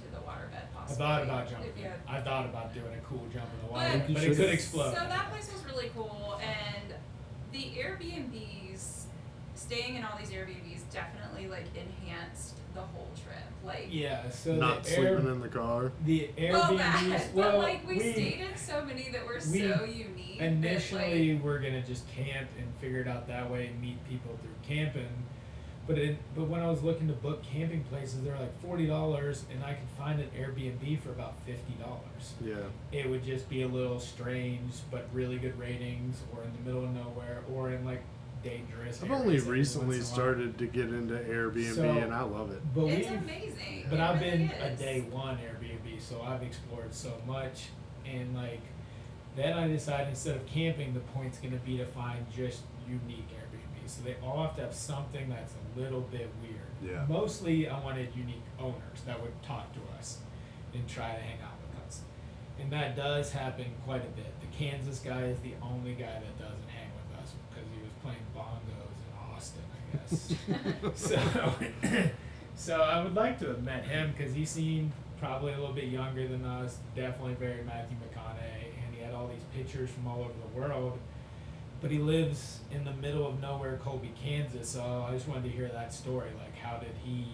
Speaker 3: the waterbed
Speaker 2: I thought about jumping.
Speaker 3: If you had-
Speaker 2: I thought about doing a cool jump in the water,
Speaker 1: You
Speaker 2: but it could explode.
Speaker 3: So that place was really cool, and the Airbnbs, staying in all these Airbnbs, definitely like enhanced the whole trip. Like,
Speaker 2: yeah. So
Speaker 1: Not
Speaker 2: the air,
Speaker 1: sleeping in the car.
Speaker 2: the
Speaker 3: well,
Speaker 2: Airbnbs.
Speaker 3: Oh, that,
Speaker 2: well,
Speaker 3: but like we, stayed in so many that were
Speaker 2: we
Speaker 3: so unique. that,
Speaker 2: Initially,
Speaker 3: like,
Speaker 2: we're gonna just camp and figure it out that way and meet people through camping. But it, but when I was looking to book camping places, they're like forty dollars, and I could find an Airbnb for about fifty dollars.
Speaker 1: Yeah.
Speaker 2: It would just be a little strange, but really good ratings, or in the middle of nowhere, or in like dangerous.
Speaker 1: I've
Speaker 2: areas
Speaker 1: only recently
Speaker 2: once in a while.
Speaker 1: started to get into Airbnb,
Speaker 2: So-
Speaker 1: and I love it.
Speaker 2: But
Speaker 3: it's amazing.
Speaker 2: but
Speaker 3: it
Speaker 2: I've
Speaker 3: really
Speaker 2: been a day one Airbnb, so I've explored so much, and like, then I decided instead of camping, the point's gonna be to find just unique Airbnbs. So they all have to have something that's a little bit weird.
Speaker 1: Yeah.
Speaker 2: Mostly, I wanted unique owners that would talk to us and try to hang out with us, and that does happen quite a bit. The Kansas guy is the only guy that doesn't hang with us because he was playing bongos in Austin, I guess. [LAUGHS] so, [COUGHS] so I would like to have met him because he seemed probably a little bit younger than us, definitely very Matthew McConaughey, and he had all these pictures from all over the world. But he lives in the middle of nowhere, Colby, Kansas. So I just wanted to hear that story. Like, how did he?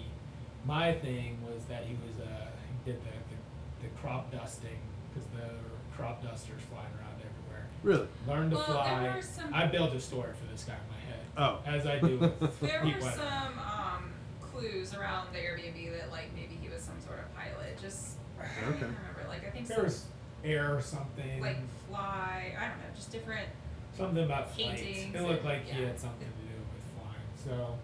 Speaker 2: My thing was that he was uh, he did the, the, the crop dusting because the crop dusters flying around everywhere.
Speaker 1: Really?
Speaker 2: Learned to
Speaker 3: Well,
Speaker 2: fly.
Speaker 3: there were some-
Speaker 2: I built a story for this guy in my head,
Speaker 1: Oh.
Speaker 2: as I do [LAUGHS] with
Speaker 3: There were
Speaker 2: Wetter.
Speaker 3: some um, clues around the Airbnb that like maybe he was some sort of pilot. Just I don't
Speaker 1: Okay.
Speaker 3: even remember. Like I think
Speaker 2: There
Speaker 3: some
Speaker 2: was air or something.
Speaker 3: like fly. I don't know. Just different.
Speaker 2: Something about flights.
Speaker 3: paintings
Speaker 2: It looked
Speaker 3: and-
Speaker 2: like he
Speaker 3: yeah.
Speaker 2: had something to do with flying. So,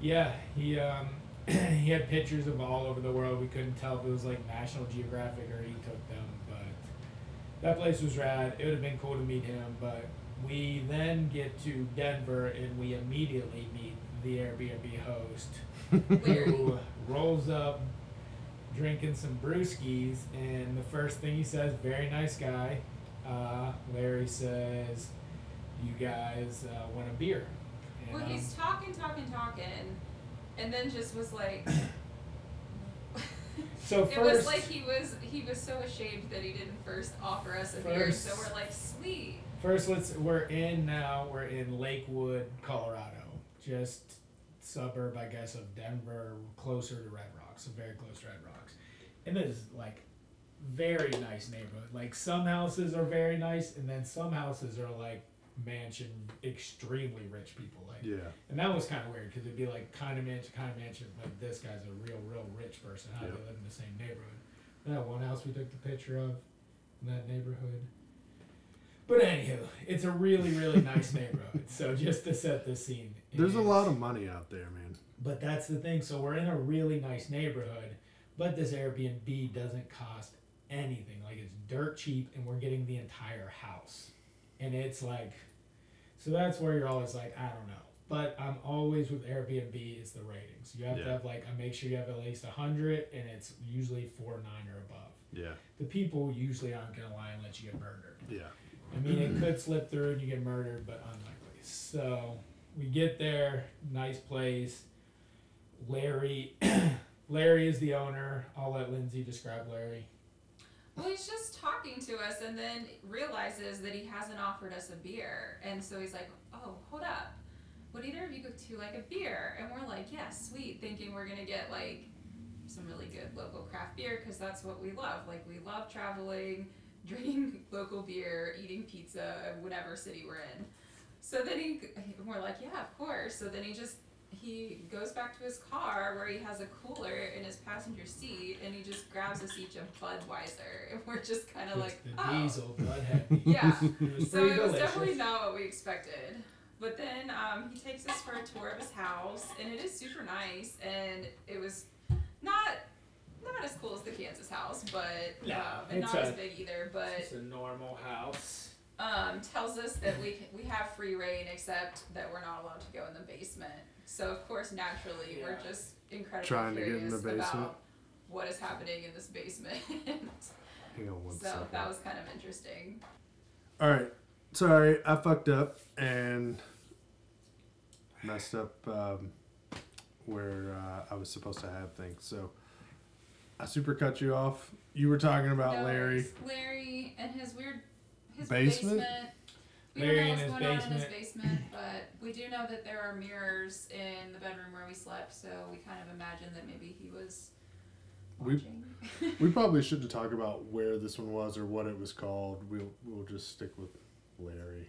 Speaker 2: yeah, he um, [CLEARS THROAT] he had pictures of all over the world. We couldn't tell if it was like National Geographic or he took them, but that place was rad. It would have been cool to meet him, but we then get to Denver and we immediately meet the Airbnb host [LAUGHS] who rolls up drinking some brewskis, and the first thing he says, "Very nice guy." Uh, Larry says, "You guys uh, want a beer?"
Speaker 3: Well, he's talking, talking, talking, and then just was like.
Speaker 2: So first, [LAUGHS]
Speaker 3: it was like he was he was so ashamed that he didn't first offer us a beer. So we're like, sweet.
Speaker 2: First, let's. We're in now. We're in Lakewood, Colorado, just suburb, I guess, of Denver, closer to Red Rocks, so very close to Red Rocks. And it is like very nice neighborhood. Like some houses are very nice, and then some houses are like mansion, extremely rich people. Like,
Speaker 1: Yeah.
Speaker 2: and that was kind of weird because it'd be like kind of mansion, kind of mansion. Like this guy's a real, real rich person. How do
Speaker 1: Yeah.
Speaker 2: they live in the same neighborhood? That one house we took the picture of in that neighborhood. But anywho, it's a really, really nice [LAUGHS] neighborhood. So just to set the scene,
Speaker 1: There's a lot of money out there, man.
Speaker 2: But that's the thing. So we're in a really nice neighborhood, but this Airbnb doesn't cost anything. Like it's dirt cheap, and we're getting the entire house, and it's like, so that's where you're always like, I don't know. But I'm always with Airbnb is the ratings. You have to have like I make sure you have at least a hundred, and it's usually four nine or above.
Speaker 1: Yeah.
Speaker 2: The people usually aren't gonna lie and let you get murdered.
Speaker 1: Yeah.
Speaker 2: I mean, it could slip through and you get murdered, but unlikely. So we get there, nice place. Larry, [CLEARS THROAT] Larry is the owner. I'll let Lindsay describe Larry.
Speaker 3: Well, he's just talking to us and then realizes that he hasn't offered us a beer. And so he's like, oh, hold up. Would either of you go to like a beer? And we're like, yeah, sweet, thinking we're going to get like some really good local craft beer because that's what we love. Like, we love traveling, [LAUGHS] drinking local beer, eating pizza whatever city we're in. So then he, we're like, yeah, of course. So then he just, he goes back to his car where he has a cooler in his passenger seat and he just grabs us each a Budweiser. [LAUGHS] And we're just kind of like,
Speaker 2: the
Speaker 3: oh.
Speaker 2: diesel blood heavy. [LAUGHS]
Speaker 3: Yeah.
Speaker 2: It
Speaker 3: So it was definitely not what we expected. But then um, he takes us for a tour of his house, and it is super nice. And it was not not as cool as the Kansas house, but
Speaker 2: No,
Speaker 3: um, and not
Speaker 2: a-
Speaker 3: as big either. But
Speaker 2: It's a normal house.
Speaker 3: um, tells us that we can, we have free reign, except that we're not allowed to go in the basement. So of course, naturally, we're just incredibly
Speaker 1: Trying to get in
Speaker 3: curious
Speaker 1: the basement.
Speaker 3: about what is happening in this basement. [LAUGHS]
Speaker 1: Hang on one
Speaker 3: so
Speaker 1: second.
Speaker 3: that was kind of interesting.
Speaker 1: All right. Sorry, I fucked up and messed up um, where uh, I was supposed to have things. So I super cut you off. You were talking about
Speaker 3: No
Speaker 1: Larry.
Speaker 3: Larry and his weird his
Speaker 1: Basement?
Speaker 3: basement. We don't know what's
Speaker 2: his
Speaker 3: going on in his
Speaker 2: basement.
Speaker 3: basement, but we do know that there are mirrors in the bedroom where we slept, so we kind of imagine that maybe he was
Speaker 1: We-
Speaker 3: watching.
Speaker 1: We [LAUGHS] probably shouldn't talk about where this one was or what it was called. We'll we'll just stick with Larry.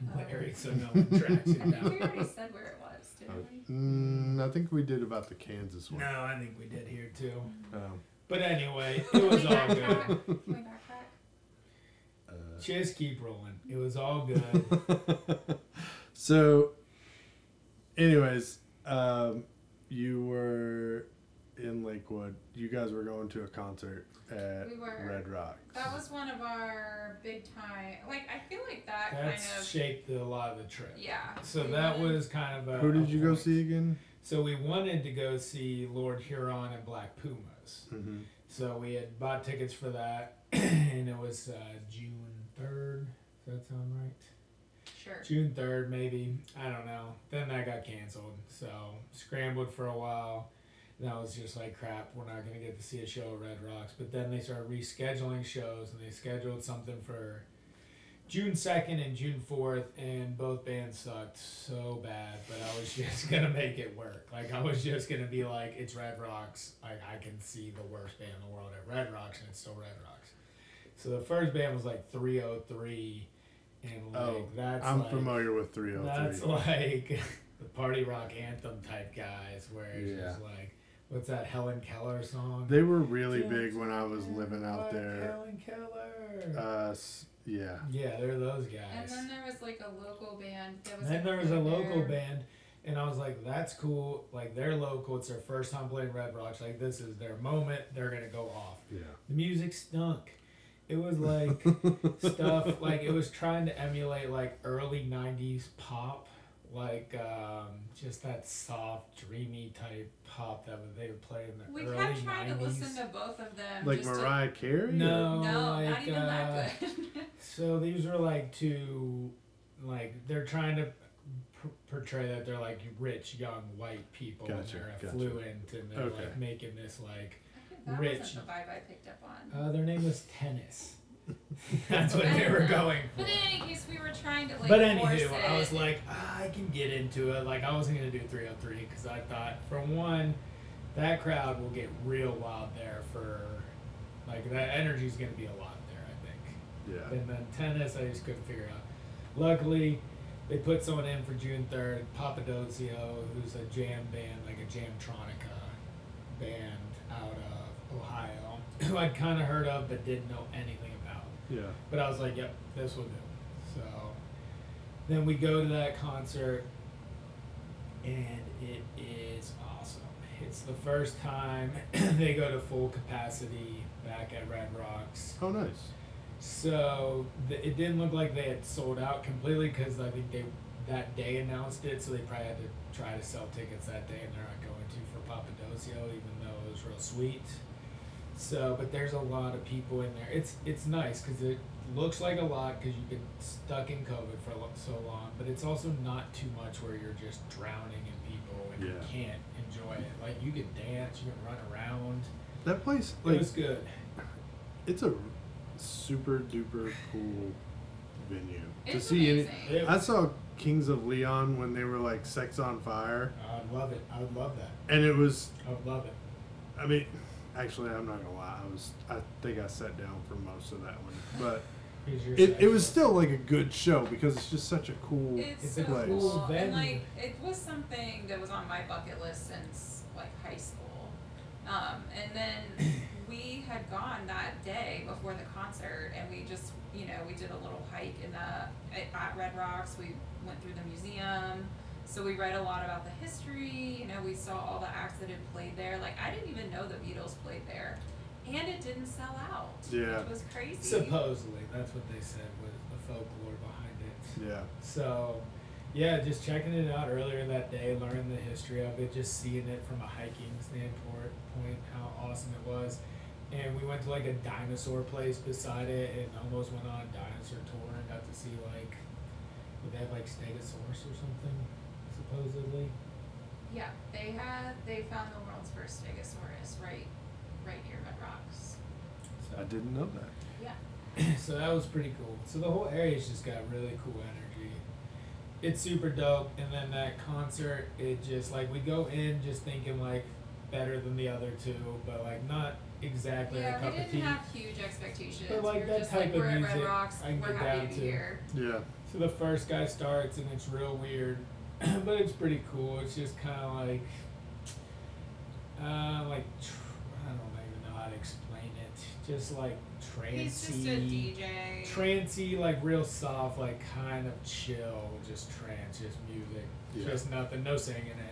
Speaker 1: [LAUGHS]
Speaker 2: Larry, so no one tracks it
Speaker 3: I think we already said where it was, didn't
Speaker 1: Uh,
Speaker 3: we?
Speaker 1: mm, I think we did about the Kansas one.
Speaker 2: No, I think we did here too.
Speaker 1: Um,
Speaker 2: But anyway, it was all [LAUGHS] good.
Speaker 3: Can we backtrack?
Speaker 2: Just keep rolling. It was all good. [LAUGHS]
Speaker 1: so, anyways, um, you were in Lakewood. You guys were going to a concert at
Speaker 3: We were.
Speaker 1: Red Rocks.
Speaker 3: That was one of our big time. Like I feel like that
Speaker 2: That's
Speaker 3: kind of.
Speaker 2: shaped a lot of the trip.
Speaker 3: Yeah.
Speaker 2: So
Speaker 3: we
Speaker 2: that
Speaker 3: wanted-
Speaker 2: was kind of a.
Speaker 1: Who
Speaker 2: a
Speaker 1: did you go see again?
Speaker 2: So we wanted to go see Lord Huron and Black Pumas.
Speaker 1: Mm-hmm.
Speaker 2: So we had bought tickets for that, [CLEARS THROAT] and it was uh, June third. Does that sound right?
Speaker 3: Sure.
Speaker 2: June third, maybe. I don't know. Then that got canceled. So scrambled for a while. And I was just like, crap, we're not gonna get to see a show at Red Rocks. But then they started rescheduling shows, and they scheduled something for June second and June fourth, and both bands sucked so bad. But I was [LAUGHS] just gonna make it work. Like I was just gonna be like, it's Red Rocks. Like I can see the worst band in the world at Red Rocks, and it's still Red Rocks. So the first band was like 3OH!3, and like
Speaker 1: Oh,
Speaker 2: that's
Speaker 1: I'm
Speaker 2: like,
Speaker 1: familiar with
Speaker 2: that's
Speaker 1: 3OH!3.
Speaker 2: like [LAUGHS] the party rock anthem type guys, where it's
Speaker 1: Yeah.
Speaker 2: just like, what's that Helen Keller song?
Speaker 1: They were really big when I was living out there.
Speaker 2: Helen Keller.
Speaker 1: Uh, yeah.
Speaker 2: yeah, they're those guys.
Speaker 3: And then there was like a local band that was.
Speaker 2: then
Speaker 3: like,
Speaker 2: there was a
Speaker 3: right
Speaker 2: local
Speaker 3: there.
Speaker 2: band, and I was like, that's cool. Like they're local. It's their first time playing Red Rocks. Like this is their moment. They're gonna go off.
Speaker 1: Yeah.
Speaker 2: The music stunk. It was like stuff [LAUGHS] like it was trying to emulate like early '90s pop, like um, just that soft, dreamy type pop that they would play in the
Speaker 3: We
Speaker 2: early
Speaker 3: kept trying
Speaker 2: 90s.
Speaker 3: to listen to both of them.
Speaker 1: Like
Speaker 3: just to-
Speaker 1: Mariah Carey?
Speaker 2: No.
Speaker 1: or-
Speaker 3: no,
Speaker 2: like,
Speaker 3: not even
Speaker 2: uh,
Speaker 3: that good. [LAUGHS]
Speaker 2: So these were like two, like they're trying to portray that they're like rich young white people
Speaker 1: Gotcha,
Speaker 2: and they're
Speaker 1: gotcha.
Speaker 2: affluent and they're
Speaker 1: Okay.
Speaker 2: like making this like.
Speaker 3: That
Speaker 2: Rich.
Speaker 3: wasn't the vibe I picked up on.
Speaker 2: Uh, their name was Tennis. [LAUGHS] That's what they were going for.
Speaker 3: But in any case, we were trying to like.
Speaker 2: But
Speaker 3: force
Speaker 2: anywho, I was like, ah, I can get into it. Like, I wasn't gonna do 3OH!3 because I thought, for one, that crowd will get real wild there. For like, that energy's gonna be a lot there. I think.
Speaker 1: Yeah.
Speaker 2: And then tennis, I just couldn't figure out. Luckily, they put someone in for June 3rd, Papadosio, who's a jam band, like a Jamtronica band out of Ohio, who I'd kind of heard of but didn't know anything about.
Speaker 1: Yeah.
Speaker 2: But I was like, yep, this will do. So then we go to that concert, and it is awesome. It's the first time [CLEARS THROAT] they go to full capacity back at Red Rocks.
Speaker 1: Oh, nice.
Speaker 2: So th- it didn't look like they had sold out completely because I think they that day announced it, so they probably had to try to sell tickets that day, and they're not going to for Papadosio, even though it was real sweet. So, but there's a lot of people in there. It's it's nice because it looks like a lot because you've been stuck in COVID for so long, but it's also not too much where you're just drowning in people and you can't enjoy it. Like you can dance, you can run around.
Speaker 1: That place,
Speaker 2: it
Speaker 1: like,
Speaker 2: was good.
Speaker 1: it's a super duper cool venue to see. Any,
Speaker 2: It-
Speaker 1: I saw Kings of Leon when they were like Sex on Fire,
Speaker 2: I'd love it. I would love that.
Speaker 1: and it was.
Speaker 2: I would love it.
Speaker 1: I mean, actually, I'm not gonna lie. I was. I think I sat down for most of that one, but [LAUGHS] it, it was still like a good show because it's just such a cool.
Speaker 3: It's,
Speaker 2: It's
Speaker 3: so
Speaker 2: a
Speaker 1: place.
Speaker 3: cool,
Speaker 2: cool
Speaker 3: and like it was something that was on my bucket list since like high school. Um, and then [COUGHS] we had gone that day before the concert, and we just you know we did a little hike in the at, at Red Rocks. We went through the museum. So we read a lot about the history. You know, we saw all the acts that had played there. Like I didn't even know the Beatles played there, and it didn't sell out.
Speaker 1: Yeah.
Speaker 3: which was crazy.
Speaker 2: supposedly that's what they said was the folklore behind it.
Speaker 1: Yeah.
Speaker 2: So, yeah, just checking it out earlier that day, learning the history of it, just seeing it from a hiking standpoint, point how awesome it was. And we went to like a dinosaur place beside it, and almost went on a dinosaur tour and got to see like, would they have like Stegosaurus or something, supposedly.
Speaker 3: Yeah, they had they found the world's first Stegosaurus right right near Red Rocks.
Speaker 2: So,
Speaker 1: I didn't know that.
Speaker 3: Yeah. [CLEARS THROAT]
Speaker 2: so that was pretty cool. So the whole area's just got really cool energy. It's super dope, and then that concert, it just like we go in just thinking like better than the other two, but like not exactly
Speaker 3: yeah,
Speaker 2: a cup
Speaker 3: we
Speaker 2: of
Speaker 3: didn't
Speaker 2: tea.
Speaker 3: have huge expectations.
Speaker 2: But, like,
Speaker 3: we were
Speaker 2: that
Speaker 3: just
Speaker 2: type
Speaker 3: like
Speaker 2: of
Speaker 3: we're at
Speaker 2: music
Speaker 3: Red Rocks,
Speaker 2: I can
Speaker 3: we're
Speaker 2: get
Speaker 3: happy
Speaker 2: down
Speaker 3: to
Speaker 2: to.
Speaker 3: here.
Speaker 1: Yeah.
Speaker 2: So the first guy starts and it's real weird, [CLEARS THROAT] but it's pretty cool. It's just kind of like, uh, like tr- I don't even know how to explain it. Just like trancey.
Speaker 3: He's just a DJ.
Speaker 2: Trancey, like real soft, like kind of chill, just trance, just music,
Speaker 1: Yeah.
Speaker 2: just nothing, no singing anything.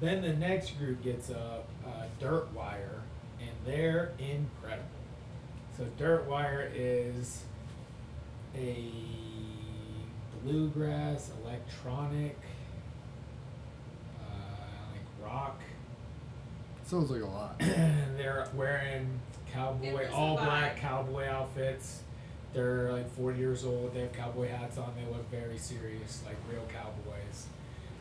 Speaker 2: Then the next group gets up, uh, Dirtwire, and they're incredible. So Dirtwire is a bluegrass electronic, uh, like rock.
Speaker 1: Sounds like a lot. [CLEARS THROAT]
Speaker 2: they're wearing cowboy, all black cowboy outfits. They're like 40 years old. They have cowboy hats on. They look very serious, like real cowboys.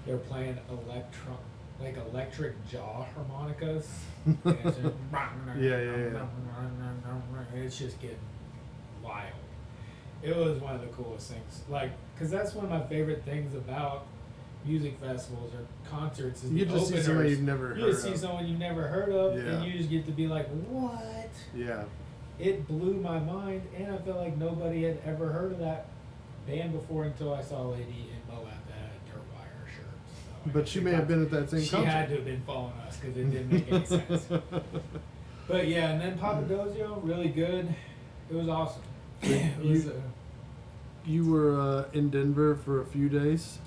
Speaker 2: They're playing electro, like electric jaw harmonicas. [LAUGHS] And it's just [LAUGHS]
Speaker 1: Yeah, yeah, [LAUGHS]
Speaker 2: It's just getting wild. It was one of the coolest things, like, cause that's one of my favorite things about music festivals or concerts is
Speaker 1: You
Speaker 2: the
Speaker 1: just see somebody
Speaker 2: openers.
Speaker 1: you've never
Speaker 2: You
Speaker 1: heard
Speaker 2: just see
Speaker 1: of.
Speaker 2: someone you've never heard of,
Speaker 1: Yeah.
Speaker 2: and you just get to be like, "What?"
Speaker 1: Yeah.
Speaker 2: It blew my mind, and I felt like nobody had ever heard of that band before until I saw Lady in Moab that had a Dirt Wire shirt. So
Speaker 1: But she may have been at that same
Speaker 2: She
Speaker 1: concert.
Speaker 2: had to have been following us because it didn't make any sense. [LAUGHS] But yeah, and then Papadosio, really good. It was awesome. It was,
Speaker 1: you-
Speaker 2: uh,
Speaker 1: You were uh, in Denver for a few days.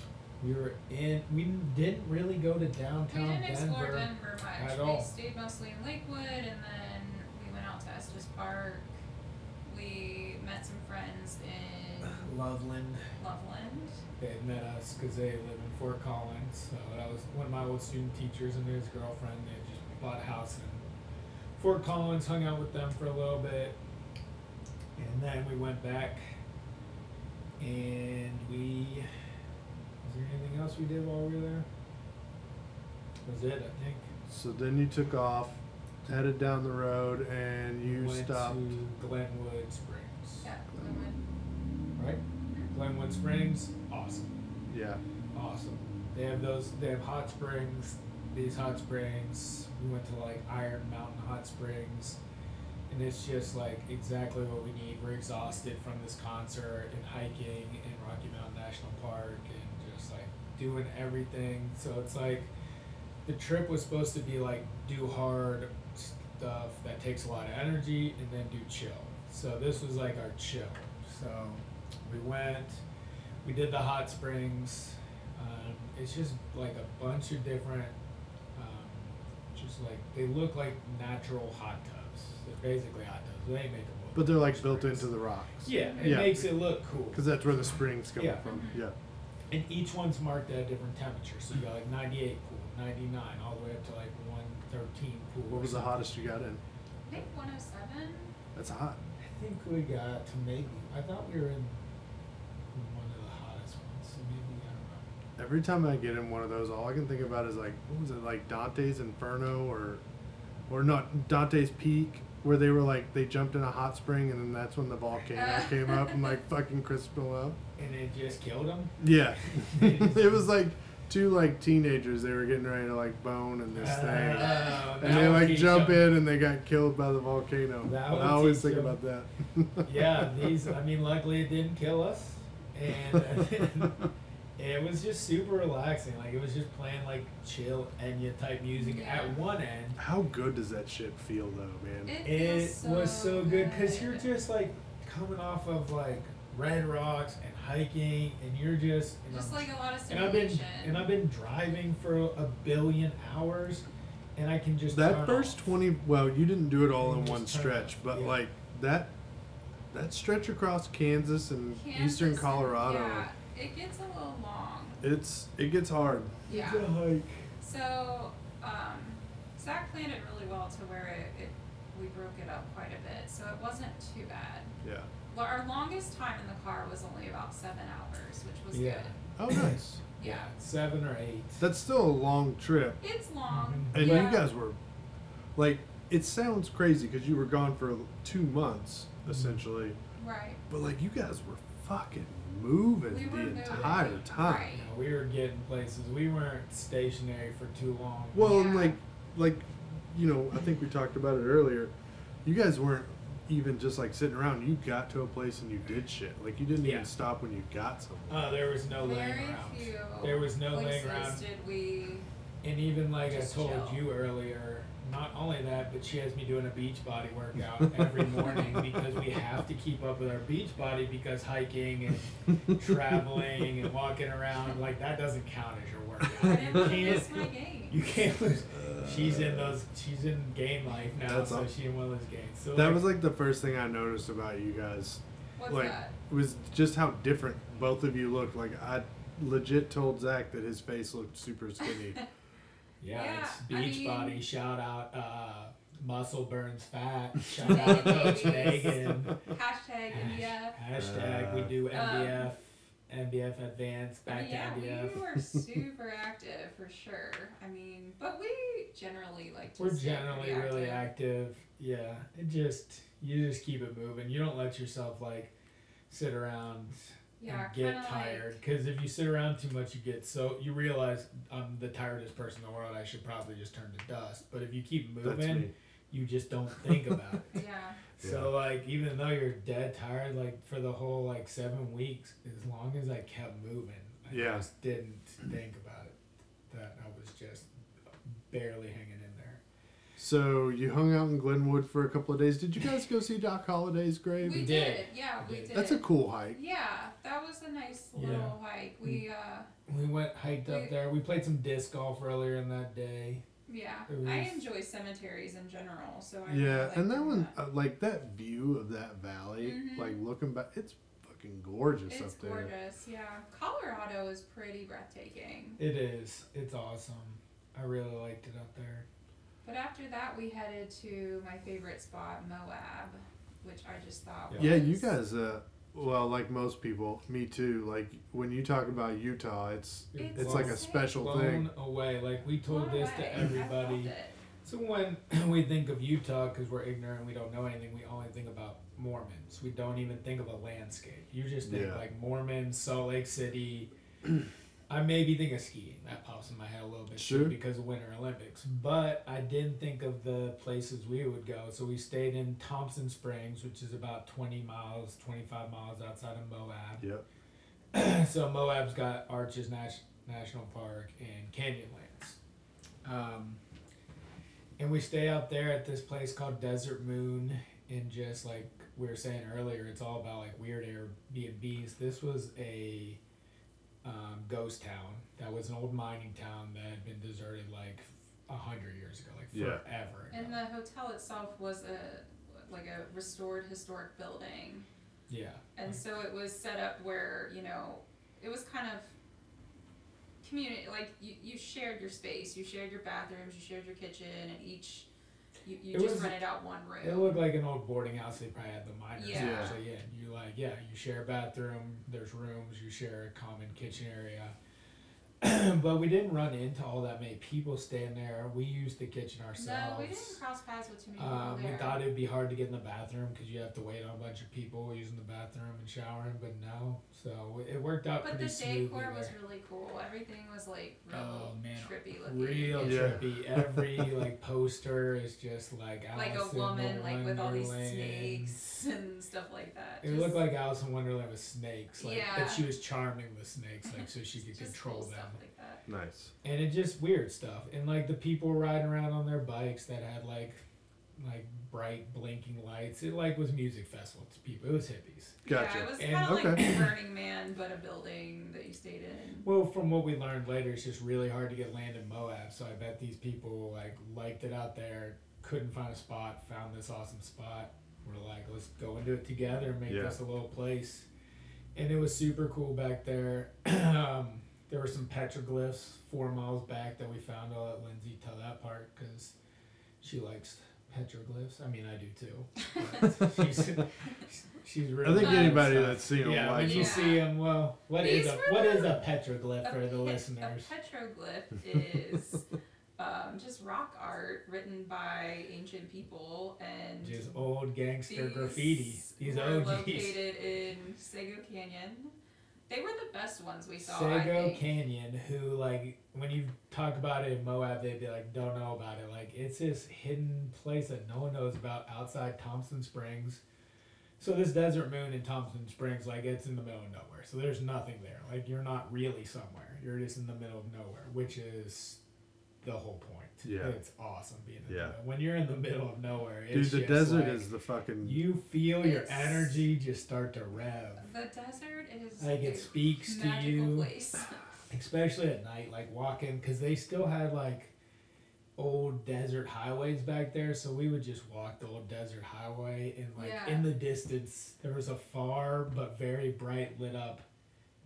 Speaker 2: we were in. We didn't really go to
Speaker 3: We
Speaker 2: downtown
Speaker 3: didn't explore
Speaker 2: Denver.
Speaker 3: Denver much.
Speaker 2: at
Speaker 3: we
Speaker 2: all.
Speaker 3: stayed mostly in Lakewood, and then we went out to Estes Park. we met some friends in [SIGHS]
Speaker 2: Loveland.
Speaker 3: Loveland.
Speaker 2: They had met us because they live in Fort Collins. So that was one of my old student teachers and his girlfriend. They had just bought a house in Fort Collins, hung out with them for a little bit. And then we went back and we. Was there anything else we did while we were there? Was it, I think.
Speaker 1: So then you took off, headed down the road, and you
Speaker 2: went
Speaker 1: stopped.
Speaker 2: to Glenwood Springs.
Speaker 3: Yeah. we
Speaker 2: Right? Glenwood Springs, awesome.
Speaker 1: Yeah.
Speaker 2: Awesome. They have those. They have hot springs. These hot springs. We went to like Iron Mountain Hot Springs, and it's just like exactly what we need. We're exhausted from this concert and hiking in Rocky Mountain National Park and just like doing everything. So it's like the trip was supposed to be like do hard stuff that takes a lot of energy and then do chill. So this was like our chill. So we went, we did the hot springs. Um, it's just like a bunch of different, um, just like they look like natural hot tubs. They're basically hot tubs. They ain't make them look.
Speaker 1: But they're like built
Speaker 2: springs.
Speaker 1: into the rocks.
Speaker 2: Yeah, it
Speaker 1: Yeah.
Speaker 2: makes it look cool.
Speaker 1: Because that's where the springs come
Speaker 2: Yeah.
Speaker 1: from. Yeah.
Speaker 2: And each one's marked at a different temperature. So you got like 98 pool, 99, all the way up to like 113 pool.
Speaker 1: What was the hottest you got in?
Speaker 3: I think 107.
Speaker 1: That's hot.
Speaker 2: I think we got to maybe. I thought we were in one of the hottest ones. So maybe I don't know.
Speaker 1: Every time I get in one of those, all I can think about is like, what was it, like Dante's Inferno or, or not Dante's Peak, where they were like they jumped in a hot spring and then that's when the volcano [LAUGHS] came up and like fucking crisped them up.
Speaker 2: And it just killed them.
Speaker 1: Yeah, [LAUGHS] [LAUGHS] it was like two like teenagers. They were getting ready to like bone in this thing,
Speaker 2: Uh,
Speaker 1: and they like
Speaker 2: jump
Speaker 1: jump
Speaker 2: 'em.
Speaker 1: in and they got killed by the volcano.
Speaker 2: That would
Speaker 1: I always
Speaker 2: teach
Speaker 1: think
Speaker 2: 'em.
Speaker 1: about that.
Speaker 2: yeah, these. I mean, luckily it didn't kill us, and it was just super relaxing. Like it was just playing like chill Enya type music
Speaker 3: Yeah.
Speaker 2: at one end.
Speaker 1: How good does that shit feel though, man?
Speaker 3: It,
Speaker 2: It
Speaker 3: feels so
Speaker 2: was so good because you're just like coming off of like Red Rocks and hiking, and you're just and
Speaker 3: just
Speaker 2: I'm-
Speaker 3: like a lot of
Speaker 2: and I've been and I've been driving for a billion hours, and I can just
Speaker 1: that
Speaker 2: turn
Speaker 1: first
Speaker 2: off.
Speaker 1: 20 well you didn't do it all in one stretch
Speaker 2: off,
Speaker 1: but
Speaker 2: yeah.
Speaker 1: like that that stretch across kansas and
Speaker 3: Kansas
Speaker 1: eastern colorado
Speaker 3: Yeah, it gets a little long.
Speaker 1: it's it gets hard
Speaker 3: Yeah.
Speaker 2: It's a hike.
Speaker 3: So, um, Zach planned it really well to where it, it we broke it up quite a bit, so it wasn't too bad.
Speaker 1: yeah
Speaker 3: Well, our longest time in the car was only about seven hours, which was
Speaker 2: Yeah.
Speaker 3: good.
Speaker 1: oh nice [LAUGHS]
Speaker 3: Yeah.
Speaker 2: seven or eight.
Speaker 1: that's still a long trip
Speaker 3: It's long.
Speaker 1: And
Speaker 3: yeah.
Speaker 1: you guys were like it sounds crazy because you were gone for two months
Speaker 2: Mm-hmm.
Speaker 1: essentially
Speaker 3: Right.
Speaker 1: but like you guys were fucking moving
Speaker 3: We
Speaker 1: the
Speaker 3: moving.
Speaker 1: entire time
Speaker 3: Right.
Speaker 2: You know, we were getting places. We weren't stationary for too long.
Speaker 1: Well, and
Speaker 3: Yeah.
Speaker 1: like, like, you know, I think we talked about it earlier. You guys weren't even just like sitting around. You got to a place and you did shit. Like you didn't
Speaker 2: Yeah.
Speaker 1: even stop when you got somewhere.
Speaker 2: Uh, there was no laying
Speaker 3: Very
Speaker 2: around.
Speaker 3: few
Speaker 2: There was no laying
Speaker 3: places
Speaker 2: around.
Speaker 3: did we.
Speaker 2: And even like
Speaker 3: Just
Speaker 2: I told
Speaker 3: chill.
Speaker 2: you earlier, not only that, but she has me doing a beach body workout every [LAUGHS] morning because we have to keep up with our beach body because hiking and traveling and walking around like that doesn't count as your workout.
Speaker 3: didn't
Speaker 2: You can't.
Speaker 3: my game.
Speaker 2: You can't lose. She's in those. She's in game life now,
Speaker 1: That's
Speaker 2: so
Speaker 1: all-
Speaker 2: she in one of those games. So
Speaker 1: That
Speaker 2: like,
Speaker 1: was like the first thing I noticed about you guys.
Speaker 3: What's
Speaker 1: like,
Speaker 3: that?
Speaker 1: was just how different both of you looked. Like I legit told Zach that his face looked super skinny. [LAUGHS]
Speaker 2: Yeah,
Speaker 3: Yeah,
Speaker 2: it's
Speaker 3: I mean-
Speaker 2: Shout out, uh, muscle burns fat. [LAUGHS] Shout out, Coach Megan.
Speaker 3: Hashtag India.
Speaker 2: Hashtag we do
Speaker 3: Um,
Speaker 2: MBF, MBF Advanced, back
Speaker 3: yeah,
Speaker 2: to MBF.
Speaker 3: we were super [LAUGHS] active for sure. I mean, but we generally like to.
Speaker 2: We're generally
Speaker 3: pretty
Speaker 2: really active. Yeah, it just you just keep it moving. You don't let yourself like sit around
Speaker 3: Yeah,
Speaker 2: and get tired. Because if you sit around too much, you get so you realize I'm the tiredest person in the world. I should probably just turn to dust. But if you keep moving, you just don't think about it. [LAUGHS]
Speaker 3: Yeah.
Speaker 2: So like even though you're dead tired, like for the whole like seven weeks, as long as I kept moving, I
Speaker 1: Yeah.
Speaker 2: just didn't think about it. That I was just barely hanging in there.
Speaker 1: So you hung out in Glenwood for a couple of days. Did you guys go see Doc Holliday's grave?
Speaker 3: We
Speaker 2: did.
Speaker 3: did. Yeah,
Speaker 2: We
Speaker 3: we
Speaker 2: did.
Speaker 3: did.
Speaker 1: That's a cool hike.
Speaker 3: Yeah, that was a nice
Speaker 2: Yeah.
Speaker 3: little hike. We uh
Speaker 2: We went hiked up there. We played some disc golf earlier in that day.
Speaker 3: Yeah,
Speaker 2: It
Speaker 3: I enjoy cemeteries in general, so I
Speaker 1: Yeah,
Speaker 3: really
Speaker 1: and that
Speaker 3: doing
Speaker 1: one, uh, like that view of that valley,
Speaker 3: Mhm.
Speaker 1: like looking back, it's fucking gorgeous
Speaker 3: It's
Speaker 1: up there.
Speaker 3: It's gorgeous, yeah. Colorado is pretty breathtaking.
Speaker 2: It is. It's awesome. I really liked it up there.
Speaker 3: But after that, we headed to my favorite spot, Moab, which I just thought was.
Speaker 1: Yeah, you guys, uh, well, like most people, me too. Like when you talk about Utah, it's
Speaker 3: It's
Speaker 1: it's like a special
Speaker 2: blown
Speaker 1: thing.
Speaker 2: away. Like we told
Speaker 3: blown
Speaker 2: this
Speaker 3: away.
Speaker 2: to everybody. So when [CLEARS THROAT] we think of Utah, because we're ignorant, we don't know anything. We only think about Mormons. We don't even think of a landscape. You just think
Speaker 1: Yeah.
Speaker 2: like Mormons, Salt Lake City. I maybe think of skiing. That pops in my head a little bit
Speaker 1: Sure.
Speaker 2: because of Winter Olympics. But I didn't think of the places we would go. So we stayed in Thompson Springs, which is about 20 miles, 25 miles outside of Moab.
Speaker 1: Yep. [CLEARS THROAT]
Speaker 2: so Moab's got Arches Nas- National Park and Canyonlands. Um, and we stay out there at this place called Desert Moon, and just like we were saying earlier, it's all about like weird Airbnbs. This was a um, ghost town that was an old mining town that had been deserted like a hundred years ago, like
Speaker 1: Yeah.
Speaker 2: forever.
Speaker 3: And the hotel itself was a like a restored historic building,
Speaker 2: yeah,
Speaker 3: and so it was set up where you know it was kind of community like you, you shared your space, you shared your bathrooms, you shared your kitchen, and each you, you
Speaker 2: It
Speaker 3: just
Speaker 2: was-
Speaker 3: rented out one room.
Speaker 2: It looked like an old boarding house. They probably had the miners.
Speaker 3: Yeah.
Speaker 2: Yeah. So yeah, you like yeah, you share a bathroom. There's rooms. You share a common kitchen area. [CLEARS THROAT] but we didn't run into all that many people staying there. We used the kitchen ourselves.
Speaker 3: no, we didn't cross paths with too many people
Speaker 2: Um, we thought it'd be hard to get in the bathroom because you have to wait on a bunch of people using the bathroom and showering, but no. So it worked out
Speaker 3: but the
Speaker 2: pretty smoothly
Speaker 3: decor was really cool. Everything was like real
Speaker 2: Oh, man.
Speaker 3: trippy looking.
Speaker 2: Real
Speaker 1: Yeah.
Speaker 2: trippy. Every like poster is just like [LAUGHS]
Speaker 3: like
Speaker 2: Alice
Speaker 3: a
Speaker 2: in
Speaker 3: woman like with all these snakes [LAUGHS] and stuff like that.
Speaker 2: It looked like Alice in Wonderland with snakes, like
Speaker 3: Yeah.
Speaker 2: that she was charming the snakes, like so she [LAUGHS] could control
Speaker 3: cool
Speaker 2: them.
Speaker 3: Stuff like that.
Speaker 1: Nice.
Speaker 2: And it just weird stuff, and like the people riding around on their bikes that had like, like bright blinking lights. It like was music festival to people. It was hippies.
Speaker 1: Gotcha.
Speaker 3: Yeah, it was
Speaker 2: And-
Speaker 3: kind of like
Speaker 1: okay.
Speaker 3: Burning Man, but a building that you stayed in.
Speaker 2: Well, from what we learned later, it's just really hard to get land in Moab. So I bet these people like liked it out there, couldn't find a spot, found this awesome spot. We're like, let's go into it together and make
Speaker 1: Yeah.
Speaker 2: this a little place. And it was super cool back there. [CLEARS THROAT] um, there were some petroglyphs four miles back that we found. I'll let Lindsay tell that part because she likes petroglyphs. I mean, I do too. But [LAUGHS] she's she's
Speaker 1: I think
Speaker 3: Nice.
Speaker 1: anybody that's seen them
Speaker 2: Yeah, when you
Speaker 1: them.
Speaker 3: Yeah.
Speaker 2: see them, well, what is
Speaker 3: These
Speaker 2: a what is a petroglyph for the
Speaker 3: pet-
Speaker 2: listeners?
Speaker 3: A petroglyph is [LAUGHS] um, just rock art written by ancient people and
Speaker 2: Just old gangster graffiti. These
Speaker 3: were
Speaker 2: OGs.
Speaker 3: located in Sego Canyon. They were the best ones we saw. Sego.
Speaker 2: Canyon, who like when you talk about it in Moab, they'd be like, don't know about it. Like it's this hidden place that no one knows about outside Thompson Springs. So this desert moon in Thompson Springs, like it's in the middle of nowhere. So there's nothing there. Like you're not really somewhere. You're just in the middle of nowhere, which is the whole point.
Speaker 1: Yeah.
Speaker 2: It's awesome being in
Speaker 1: Yeah.
Speaker 2: the middle. When you're in the middle of nowhere,
Speaker 1: Dude, the
Speaker 2: just
Speaker 1: desert
Speaker 2: like,
Speaker 1: is the fucking.
Speaker 2: you feel your energy just start to rev.
Speaker 3: The desert is
Speaker 2: Like it
Speaker 3: a
Speaker 2: speaks to
Speaker 3: magical
Speaker 2: you,
Speaker 3: place. [LAUGHS]
Speaker 2: especially at night. Like walking, because they still had like old desert highways back there. So we would just walk the old desert highway, and like
Speaker 3: Yeah.
Speaker 2: in the distance, there was a far but very bright lit up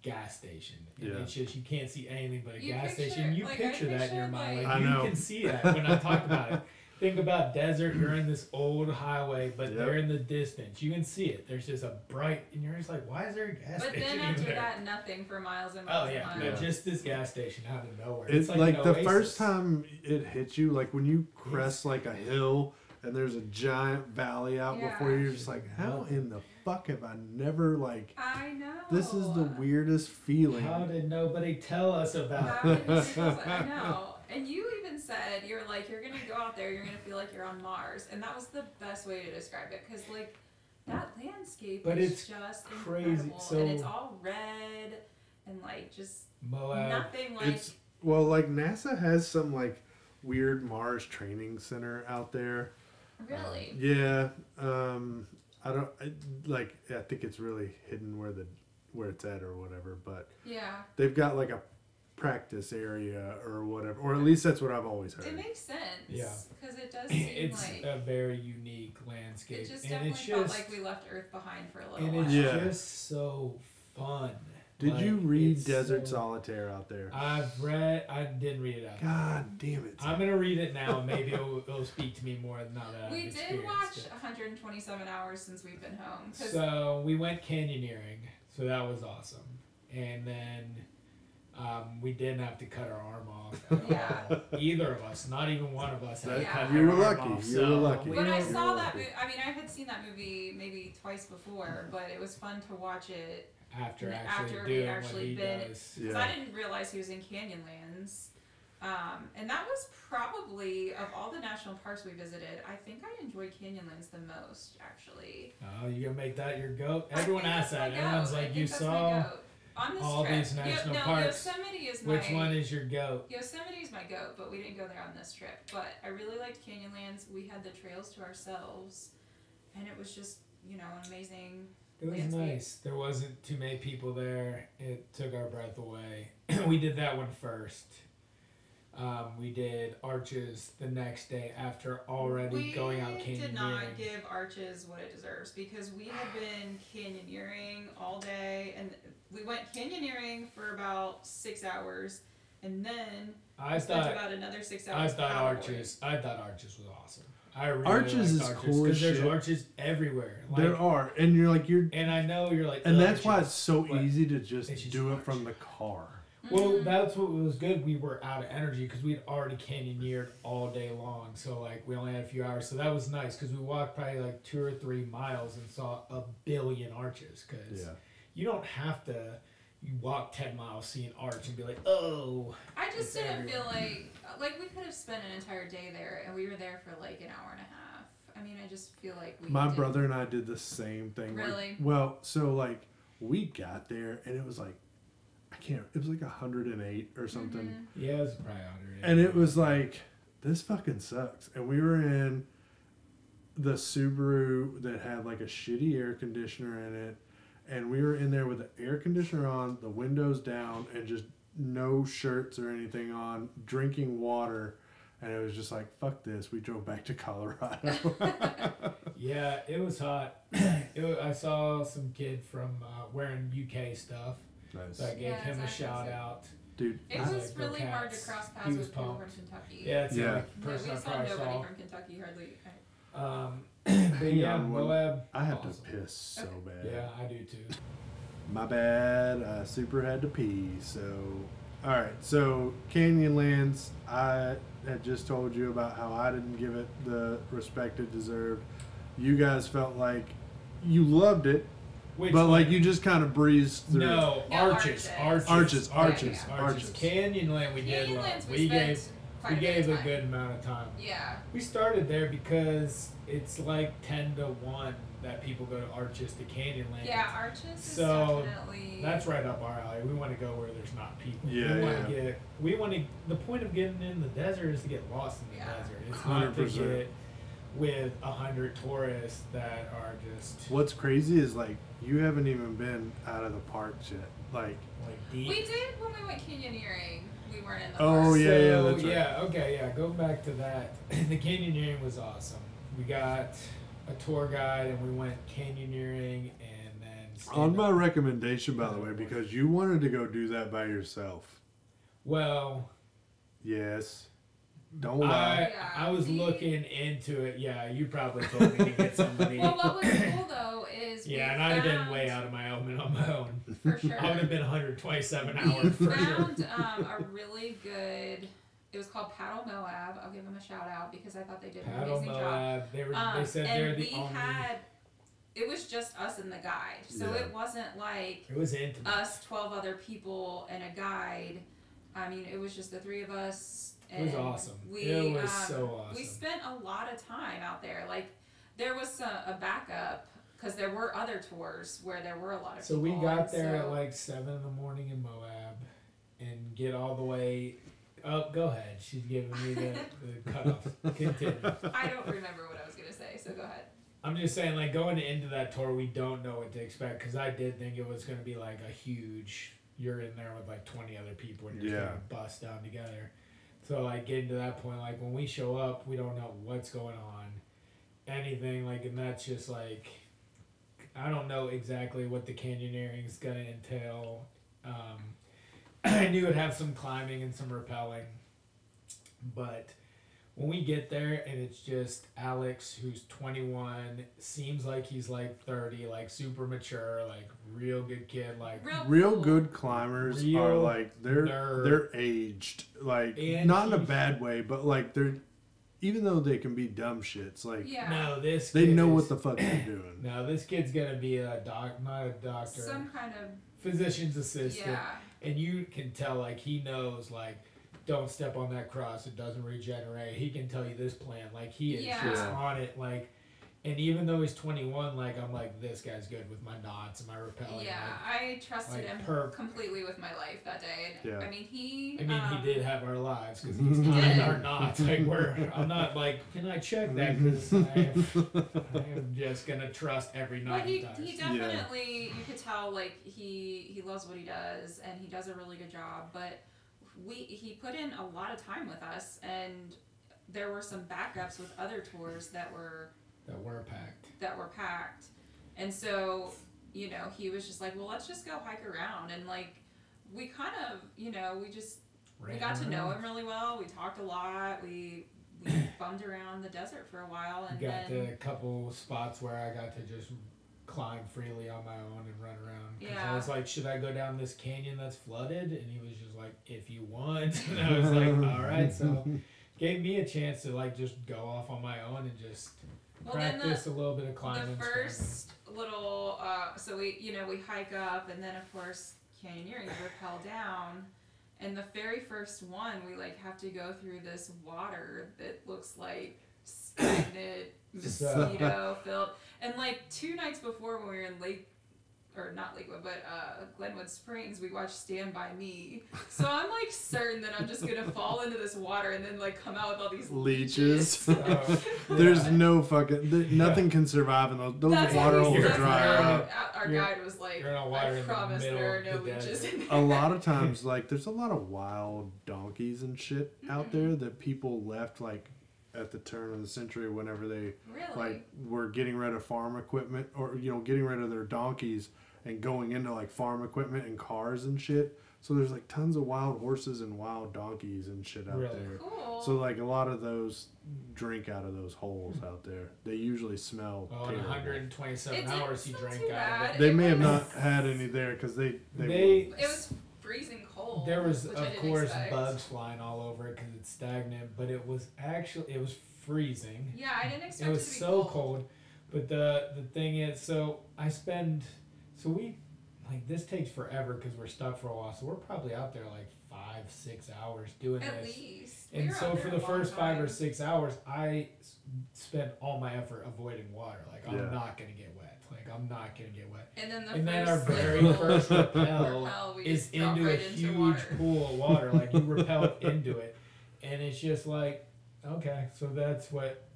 Speaker 2: gas station. And
Speaker 1: Yeah.
Speaker 2: it's just you can't see anything but a
Speaker 3: You
Speaker 2: gas
Speaker 3: picture-
Speaker 2: station. You
Speaker 3: like, I
Speaker 2: picture that in your mind.
Speaker 3: like-
Speaker 2: Like
Speaker 1: I
Speaker 2: you
Speaker 1: know.
Speaker 2: can see that when I talk about it. [LAUGHS] Think about desert. You're in this old highway, but
Speaker 1: Yep.
Speaker 2: they're in the distance. You can see it. There's just a bright, and you're just like, why is there a gas
Speaker 3: But
Speaker 2: station
Speaker 3: then after
Speaker 2: there?
Speaker 3: that, nothing for miles and miles.
Speaker 2: Oh
Speaker 3: miles
Speaker 2: yeah,
Speaker 3: and
Speaker 2: no,
Speaker 3: miles.
Speaker 2: just this gas station out of nowhere.
Speaker 1: It's,
Speaker 2: an
Speaker 1: like, the
Speaker 2: oasis.
Speaker 1: first time it hits you, like when you crest like a hill and there's a giant valley out before you, you're just like, how in the fuck have I never like?
Speaker 3: I know.
Speaker 1: This is the weirdest feeling.
Speaker 2: How did nobody tell us about?
Speaker 3: How did this feel- I know. And you even said you're like you're gonna go out there, you're gonna feel like you're on Mars, and that was the best way to describe it because like that landscape
Speaker 2: But
Speaker 3: is
Speaker 2: it's
Speaker 3: just
Speaker 2: crazy,
Speaker 3: incredible,
Speaker 2: so-
Speaker 3: and it's all red and like just
Speaker 2: Moab.
Speaker 3: nothing like
Speaker 1: It's well, like NASA has some like weird Mars training center out there.
Speaker 3: Really.
Speaker 1: Yeah, um, I don't I, like. I think it's really hidden where the where it's at or whatever. But
Speaker 3: Yeah.
Speaker 1: they've got like a practice area or whatever, or at least that's what I've always heard.
Speaker 3: It
Speaker 1: heard.
Speaker 3: makes sense.
Speaker 2: Yeah.
Speaker 3: Because it does seem
Speaker 2: it's
Speaker 3: like
Speaker 2: a very unique landscape,
Speaker 3: it just
Speaker 2: and
Speaker 3: definitely
Speaker 2: it's
Speaker 3: felt
Speaker 2: just
Speaker 3: like we left Earth behind for a little
Speaker 2: and
Speaker 3: while.
Speaker 2: it's
Speaker 1: Yeah.
Speaker 2: just so fun.
Speaker 1: Did
Speaker 2: Like,
Speaker 1: you read Desert
Speaker 2: so-
Speaker 1: Solitaire out there?
Speaker 2: I've read. I didn't read it out.
Speaker 1: God damn it!
Speaker 2: I'm gonna read it now. Maybe it'll, [LAUGHS] it'll speak to me more than that
Speaker 3: we
Speaker 2: I've
Speaker 3: did watch
Speaker 2: it.
Speaker 3: 127 hours since we've been home.
Speaker 2: So we went canyoneering, so that was awesome. And then um, we didn't have to cut our arm off at [LAUGHS]
Speaker 3: Yeah.
Speaker 2: all. Either of us, not even one of us had to
Speaker 3: Yeah.
Speaker 2: cut
Speaker 1: You
Speaker 2: our
Speaker 1: were
Speaker 2: arm
Speaker 1: lucky.
Speaker 2: off,
Speaker 1: You were lucky.
Speaker 2: we
Speaker 3: when I saw that
Speaker 1: lucky.
Speaker 3: movie, I mean, I had seen that movie maybe twice before, but it was fun to watch it
Speaker 2: after
Speaker 3: after
Speaker 2: actually
Speaker 3: we'd
Speaker 2: doing
Speaker 3: actually
Speaker 2: what he
Speaker 3: been-
Speaker 2: does.
Speaker 3: because
Speaker 1: Yeah.
Speaker 3: I didn't realize he was in Canyonlands. Um, and that was probably of all the national parks we visited, I think I enjoyed Canyonlands the most, actually.
Speaker 2: Oh, you gonna make that your goat? Everyone asks that.
Speaker 3: my
Speaker 2: Everyone's like, you saw
Speaker 3: on this
Speaker 2: all
Speaker 3: trip.
Speaker 2: these national
Speaker 3: no,
Speaker 2: parks.
Speaker 3: Yosemite is
Speaker 2: which
Speaker 3: my
Speaker 2: one is your goat?
Speaker 3: Yosemite is my goat, but we didn't go there on this trip. But I really liked Canyonlands. We had the trails to ourselves, and it was just you know an amazing.
Speaker 2: It was
Speaker 3: landscape.
Speaker 2: nice. There wasn't too many people there. It took our breath away. [CLEARS THROAT] we did that one first. Um, we did Arches the next day after already
Speaker 3: we
Speaker 2: going out We
Speaker 3: did not give Arches what it deserves because we had been canyoneering all day, and we went canyoneering for about six hours, and then
Speaker 2: I thought
Speaker 3: about another six hours.
Speaker 2: I
Speaker 3: thought.
Speaker 2: Arches. I thought Arches was awesome. I really
Speaker 1: Arches
Speaker 2: liked
Speaker 1: is
Speaker 2: Arches
Speaker 1: cool as
Speaker 2: because there's
Speaker 1: shit.
Speaker 2: arches everywhere. Like,
Speaker 1: there are, and you're like you're,
Speaker 2: and I know you're like,
Speaker 1: and
Speaker 2: "Ugh,
Speaker 1: that's why it's so easy to just
Speaker 2: just
Speaker 1: do it
Speaker 2: Arch.
Speaker 1: from the car.
Speaker 2: Well,
Speaker 3: Mhm.
Speaker 2: that's what was good. We were out of energy because we'd already canyoneered all day long. So like we only had a few hours. So that was nice because we walked probably like two or three miles and saw a billion arches. Because
Speaker 1: Yeah.
Speaker 2: you don't have to. You walk ten miles, see an arch, and be like, oh.
Speaker 3: I just didn't feel like like we could have spent an entire day there, and we were there for like an hour and a half. I mean, I just feel like we.
Speaker 1: My
Speaker 3: didn't-
Speaker 1: brother and I did the same thing. like-
Speaker 3: Really?
Speaker 1: well, so like we got there and it was like I can't. It was like hundred and eight or something.
Speaker 3: Mhm.
Speaker 2: Yeah, it was probably under.
Speaker 1: and it was like this fucking sucks and we were in the subaru that had like a shitty air conditioner in it and we were in there with the air conditioner on the windows down and just no shirts or anything on drinking water and it was just like fuck this we drove back to colorado [LAUGHS]
Speaker 2: Yeah, it was hot. [CLEARS THROAT] it wa- I saw some kid from uh, wearing UK stuff,
Speaker 1: nice
Speaker 2: so I gave
Speaker 3: Yeah,
Speaker 2: him a shout
Speaker 3: impressive.
Speaker 2: out.
Speaker 1: dude
Speaker 3: It
Speaker 2: I
Speaker 3: was
Speaker 2: like,
Speaker 3: really hard to
Speaker 2: Cats.
Speaker 3: cross
Speaker 2: He
Speaker 3: paths
Speaker 2: was
Speaker 3: with people from Kentucky.
Speaker 2: Yeah, it's the
Speaker 1: Yeah.
Speaker 2: only
Speaker 3: No,
Speaker 2: person
Speaker 3: we
Speaker 2: I
Speaker 3: saw nobody
Speaker 2: saw.
Speaker 3: from Kentucky hardly.
Speaker 2: Um, [CLEARS THROAT] but yeah, Moab.
Speaker 1: i have
Speaker 2: awesome.
Speaker 1: to piss so
Speaker 3: Okay.
Speaker 1: bad
Speaker 2: Yeah, I do too.
Speaker 1: My bad. I super had to pee. So, all right. So, Canyonlands, I had just told you about how I didn't give it the respect it deserved. You guys felt like you loved it,
Speaker 2: Which
Speaker 1: but like
Speaker 2: one?
Speaker 1: you just kind of breezed through.
Speaker 2: no,
Speaker 3: No,
Speaker 2: arches,
Speaker 3: Arches.
Speaker 2: arches,
Speaker 1: Arches,
Speaker 2: arches,
Speaker 3: Yeah,
Speaker 1: yeah.
Speaker 2: arches.
Speaker 1: Arches.
Speaker 2: Canyonland, we did love.
Speaker 3: Canyonlands, we,
Speaker 2: We
Speaker 3: spent
Speaker 2: gave
Speaker 3: quite
Speaker 2: we
Speaker 3: a bit
Speaker 2: gave a
Speaker 3: time.
Speaker 2: good amount of time.
Speaker 3: Yeah.
Speaker 2: We started there because it's like ten to one that people go to Arches to Canyonland.
Speaker 3: Yeah, Arches is
Speaker 2: So,
Speaker 3: definitely.
Speaker 2: That's right up our alley. We want to go where there's not people.
Speaker 1: Yeah,
Speaker 2: we
Speaker 1: yeah.
Speaker 2: want to get. We want to. The point of getting in the desert is to get lost in the
Speaker 3: Yeah.
Speaker 2: desert. It's not to get with a hundred tourists that are just
Speaker 1: What's crazy is like you haven't even been out of the parks yet. Like,
Speaker 2: like deep.
Speaker 3: We did when we went canyoneering. We weren't in the
Speaker 1: Oh,
Speaker 3: park.
Speaker 1: yeah, yeah, that's right.
Speaker 2: yeah, okay, yeah. Go back to that. [CLEARS THROAT] the canyoneering was awesome. We got a tour guide and we went canyoneering and then
Speaker 1: on my recommendation, by the way, because you wanted to go do that by yourself.
Speaker 2: well,
Speaker 1: Yes. Don't lie.
Speaker 2: I
Speaker 3: Yeah,
Speaker 2: I was
Speaker 3: we-
Speaker 2: looking into it. Yeah, you probably told me to get somebody.
Speaker 3: Well, what was cool though is we [LAUGHS]
Speaker 2: yeah, and I'd have been way out of my element on my own.
Speaker 3: for sure. [LAUGHS]
Speaker 2: I would have been 127 hours
Speaker 3: we
Speaker 2: for sure.
Speaker 3: found um, a really good. It was called Paddle Moab. I'll give them a shout out because I thought they did an
Speaker 2: Paddle
Speaker 3: amazing job.
Speaker 2: Moab. They were.
Speaker 3: Um,
Speaker 2: they said
Speaker 3: and
Speaker 2: they're the
Speaker 3: we
Speaker 2: only.
Speaker 3: had. It was just us and the guide, so
Speaker 1: Yeah.
Speaker 3: it wasn't like
Speaker 2: it was intimate.
Speaker 3: us, twelve other people, and a guide. I mean, it was just the three of us.
Speaker 2: It was awesome.
Speaker 3: We,
Speaker 2: It was
Speaker 3: um,
Speaker 2: so awesome.
Speaker 3: We spent a lot of time out there. Like, there was a, a backup because there were other tours where there were a lot of
Speaker 2: So
Speaker 3: people.
Speaker 2: we got there at like seven in the morning in Moab, and get all the way. Oh, go ahead. She's giving me the, the cutoff. Continue.
Speaker 3: I don't remember what I was gonna say, so go ahead.
Speaker 2: I'm just saying, like going into that tour, we don't know what to expect because I did think it was going to be like a huge, you're in there with like 20 other people and you're
Speaker 1: Yeah.
Speaker 2: trying to bust down together. So like getting to that point, like when we show up, we don't know what's going on, anything like, and that's just like, I don't know exactly what the canyoneering is gonna entail. Um, I [CLEARS THROAT] knew it'd have some climbing and some rappelling, but when we get there and it's just Alex, who's 21, seems like he's like 30, like super mature, like real good kid, like
Speaker 3: Real,
Speaker 1: Real
Speaker 3: cool.
Speaker 1: good climbers are like they're
Speaker 2: nerd.
Speaker 1: they're aged like
Speaker 2: And
Speaker 1: not in a bad way, but like they're even though they can be dumb shits, like
Speaker 3: Yeah.
Speaker 2: no, this
Speaker 1: they know
Speaker 2: is-
Speaker 1: what the fuck they're doing. [CLEARS THROAT]
Speaker 2: No, this kid's gonna be a doc, not a doctor,
Speaker 3: Some kind of
Speaker 2: physician's assistant,
Speaker 3: yeah.
Speaker 2: And you can tell like he knows like. Don't step on that cross; it doesn't regenerate. He can tell you this plan, like he is
Speaker 3: Yeah.
Speaker 2: just on it. Like, and even though he's twenty one, like I'm like this guy's good with my knots and my repelling.
Speaker 3: Yeah,
Speaker 2: like,
Speaker 3: I trusted
Speaker 2: like
Speaker 3: him
Speaker 2: per-
Speaker 3: completely with my life that day. And
Speaker 1: Yeah.
Speaker 3: I mean, he.
Speaker 2: I mean,
Speaker 3: um,
Speaker 2: he did have our lives because he's
Speaker 1: He
Speaker 2: not
Speaker 3: did.
Speaker 2: our knots. Like we're, I'm not like, can I check that? Because [LAUGHS] I am just gonna trust every knot
Speaker 3: But
Speaker 2: he
Speaker 3: he,
Speaker 2: does.
Speaker 3: he definitely you could tell like he he loves what he does and he does a really good job but we he put in a lot of time with us and there were some backups with other tours that were
Speaker 2: that we're packed.
Speaker 3: that were packed and so you know he was just like well let's just go hike around and like we kind of you know we just we
Speaker 2: Ran
Speaker 3: got to know him really well we talked a lot we we [COUGHS] bummed around the desert for a while and
Speaker 2: We got
Speaker 3: then
Speaker 2: to a couple spots where I got to just climb freely on my own and run around. 'Cause I
Speaker 3: Yeah.
Speaker 2: was like, should I go down this canyon that's flooded? And he was just like, if you want. [LAUGHS] And I was like, all right. So [LAUGHS] gave me a chance to like just go off on my own and just
Speaker 3: well then the,
Speaker 2: practice a little bit of climbing.
Speaker 3: the first little uh, so we you know we hike up and then of course canyoneering rappel down and the very first one we like have to go through this water that looks like stagnant mosquito filled and like two nights before when we were in lake or not Lakewood, but uh, Glenwood Springs, we watched Stand By Me. So I'm like certain that I'm just gonna fall into this water and then like come out with all these
Speaker 1: Leeches.
Speaker 2: So, [LAUGHS] [LAUGHS]
Speaker 1: There's
Speaker 2: yeah.
Speaker 1: no fucking there, nothing can survive in those. Those
Speaker 3: That's
Speaker 1: water
Speaker 3: what
Speaker 1: holes
Speaker 2: You're-
Speaker 1: dry
Speaker 2: you're-
Speaker 1: out.
Speaker 3: Our
Speaker 2: You're-
Speaker 3: guide was like,
Speaker 2: you're in a water
Speaker 3: I
Speaker 2: in the middle
Speaker 3: there are no
Speaker 2: the
Speaker 3: leeches in there.
Speaker 1: a lot of times [LAUGHS] like there's a lot of wild donkeys and shit out
Speaker 3: Mm-hmm.
Speaker 1: there that people left like at the turn of the century whenever they
Speaker 3: Really?
Speaker 1: like were getting rid of farm equipment or you know getting rid of their donkeys and going into like farm equipment and cars and shit so there's like tons of wild horses and wild donkeys and shit out
Speaker 2: Really?
Speaker 1: there
Speaker 3: cool.
Speaker 1: so like a lot of those drink out of those holes mm-hmm. out there they usually smell
Speaker 2: Well, in 127
Speaker 3: It
Speaker 2: hours he drank out of it.
Speaker 1: they
Speaker 3: It
Speaker 1: may have not had any there because they they,
Speaker 2: They-
Speaker 1: were-
Speaker 3: it was freezing cold.
Speaker 2: There was,
Speaker 3: which
Speaker 2: of
Speaker 3: didn't
Speaker 2: course,
Speaker 3: expect.
Speaker 2: bugs flying all over it because it's stagnant, but it was actually it was freezing.
Speaker 3: Yeah, I didn't expect
Speaker 2: It
Speaker 3: it,
Speaker 2: was
Speaker 3: to be
Speaker 2: so
Speaker 3: cold.
Speaker 2: cold. But the the thing is, so I spend, so we, like this takes forever because we're stuck for a while. So we're probably out there like five six hours doing
Speaker 3: At
Speaker 2: this.
Speaker 3: least. We
Speaker 2: And
Speaker 3: were
Speaker 2: so
Speaker 3: out
Speaker 2: for
Speaker 3: there
Speaker 2: the
Speaker 3: a long
Speaker 2: first five or six hours, I s- spent all my effort avoiding water. Like I'm not gonna get wet. Like I'm not gonna get wet.
Speaker 3: And then the
Speaker 2: and
Speaker 3: first
Speaker 2: then our
Speaker 3: like, [LAUGHS]
Speaker 2: very
Speaker 3: little [LAUGHS]
Speaker 2: first rappel
Speaker 3: rappel, we
Speaker 2: is
Speaker 3: just dropped
Speaker 2: into a
Speaker 3: right into
Speaker 2: huge
Speaker 3: water.
Speaker 2: pool of water. Like you rappel [LAUGHS] into it, and it's just like, okay, so that's what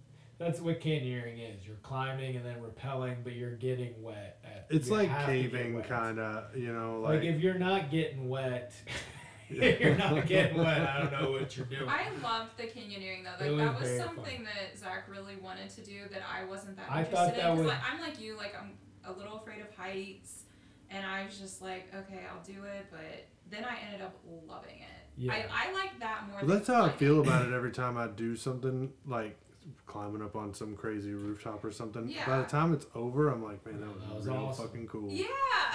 Speaker 2: that's what canyoneering is. You're climbing and then rappelling, but you're getting wet. At,
Speaker 1: it's like
Speaker 2: have to get
Speaker 1: caving kind of you know
Speaker 2: Like,
Speaker 1: like,
Speaker 2: if you're not getting wet, [LAUGHS] if you're not [LAUGHS] getting wet, I don't know what you're doing.
Speaker 3: I loved the canyoneering though. Like
Speaker 2: was
Speaker 3: that was
Speaker 2: very
Speaker 3: something that Zach really wanted to do that I wasn't that
Speaker 2: I
Speaker 3: interested
Speaker 2: thought
Speaker 3: in.
Speaker 2: that
Speaker 3: 'cause,
Speaker 2: was-
Speaker 3: like, I'm like you, like I'm a little afraid of heights, and I was just like, okay, I'll do it. But then I ended up loving it.
Speaker 2: Yeah.
Speaker 3: I, I like that more.
Speaker 1: Well,
Speaker 3: than
Speaker 1: that's how I feel about it every time I do something like climbing up on some crazy rooftop or something.
Speaker 3: Yeah.
Speaker 1: By the time it's over, I'm like, man, that was,
Speaker 2: That was
Speaker 1: real
Speaker 2: awesome.
Speaker 1: fucking cool.
Speaker 3: Yeah.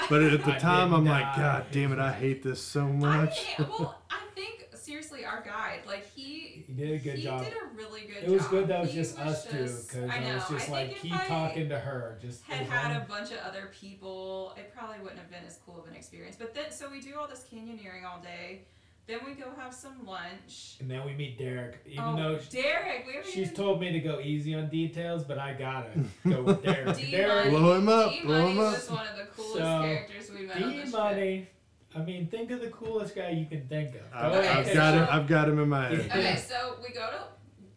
Speaker 1: But at the [LAUGHS]
Speaker 2: I
Speaker 1: time, I'm
Speaker 2: didn't
Speaker 1: like. God damn it, I hate this so
Speaker 3: I
Speaker 1: much.
Speaker 3: hate- [LAUGHS] well, I think seriously, our guide, like he.
Speaker 2: He did a good
Speaker 3: he
Speaker 2: job.
Speaker 3: did a really good job.
Speaker 2: It was
Speaker 3: job.
Speaker 2: good that was
Speaker 3: He
Speaker 2: just us two because
Speaker 3: I
Speaker 2: I,
Speaker 3: know.
Speaker 2: was just
Speaker 3: I
Speaker 2: like
Speaker 3: think
Speaker 2: keep
Speaker 3: if I
Speaker 2: talking to her. Just
Speaker 3: had
Speaker 2: as
Speaker 3: had
Speaker 2: long-
Speaker 3: a bunch of other people, it probably wouldn't have been as cool of an experience. But then, so we do all this canyoneering all day. Then we go have some lunch.
Speaker 2: and then we meet Derek. Even
Speaker 3: oh,
Speaker 2: though
Speaker 3: Derek, we
Speaker 2: she's
Speaker 3: even
Speaker 2: told me to go easy on details, but I gotta [LAUGHS] go with Derek.
Speaker 3: D [LAUGHS]
Speaker 2: Derek,
Speaker 3: Money.
Speaker 1: Blow him up,
Speaker 3: D
Speaker 1: blow
Speaker 3: Money
Speaker 1: him up.
Speaker 3: was one of the coolest
Speaker 2: So,
Speaker 3: characters we met on
Speaker 2: D
Speaker 3: this
Speaker 2: money. I mean, think of the coolest guy you can think of.
Speaker 1: I've,
Speaker 3: Okay,
Speaker 1: I've got
Speaker 3: so-
Speaker 1: him. I've got him in my head.
Speaker 3: Okay, so we go to,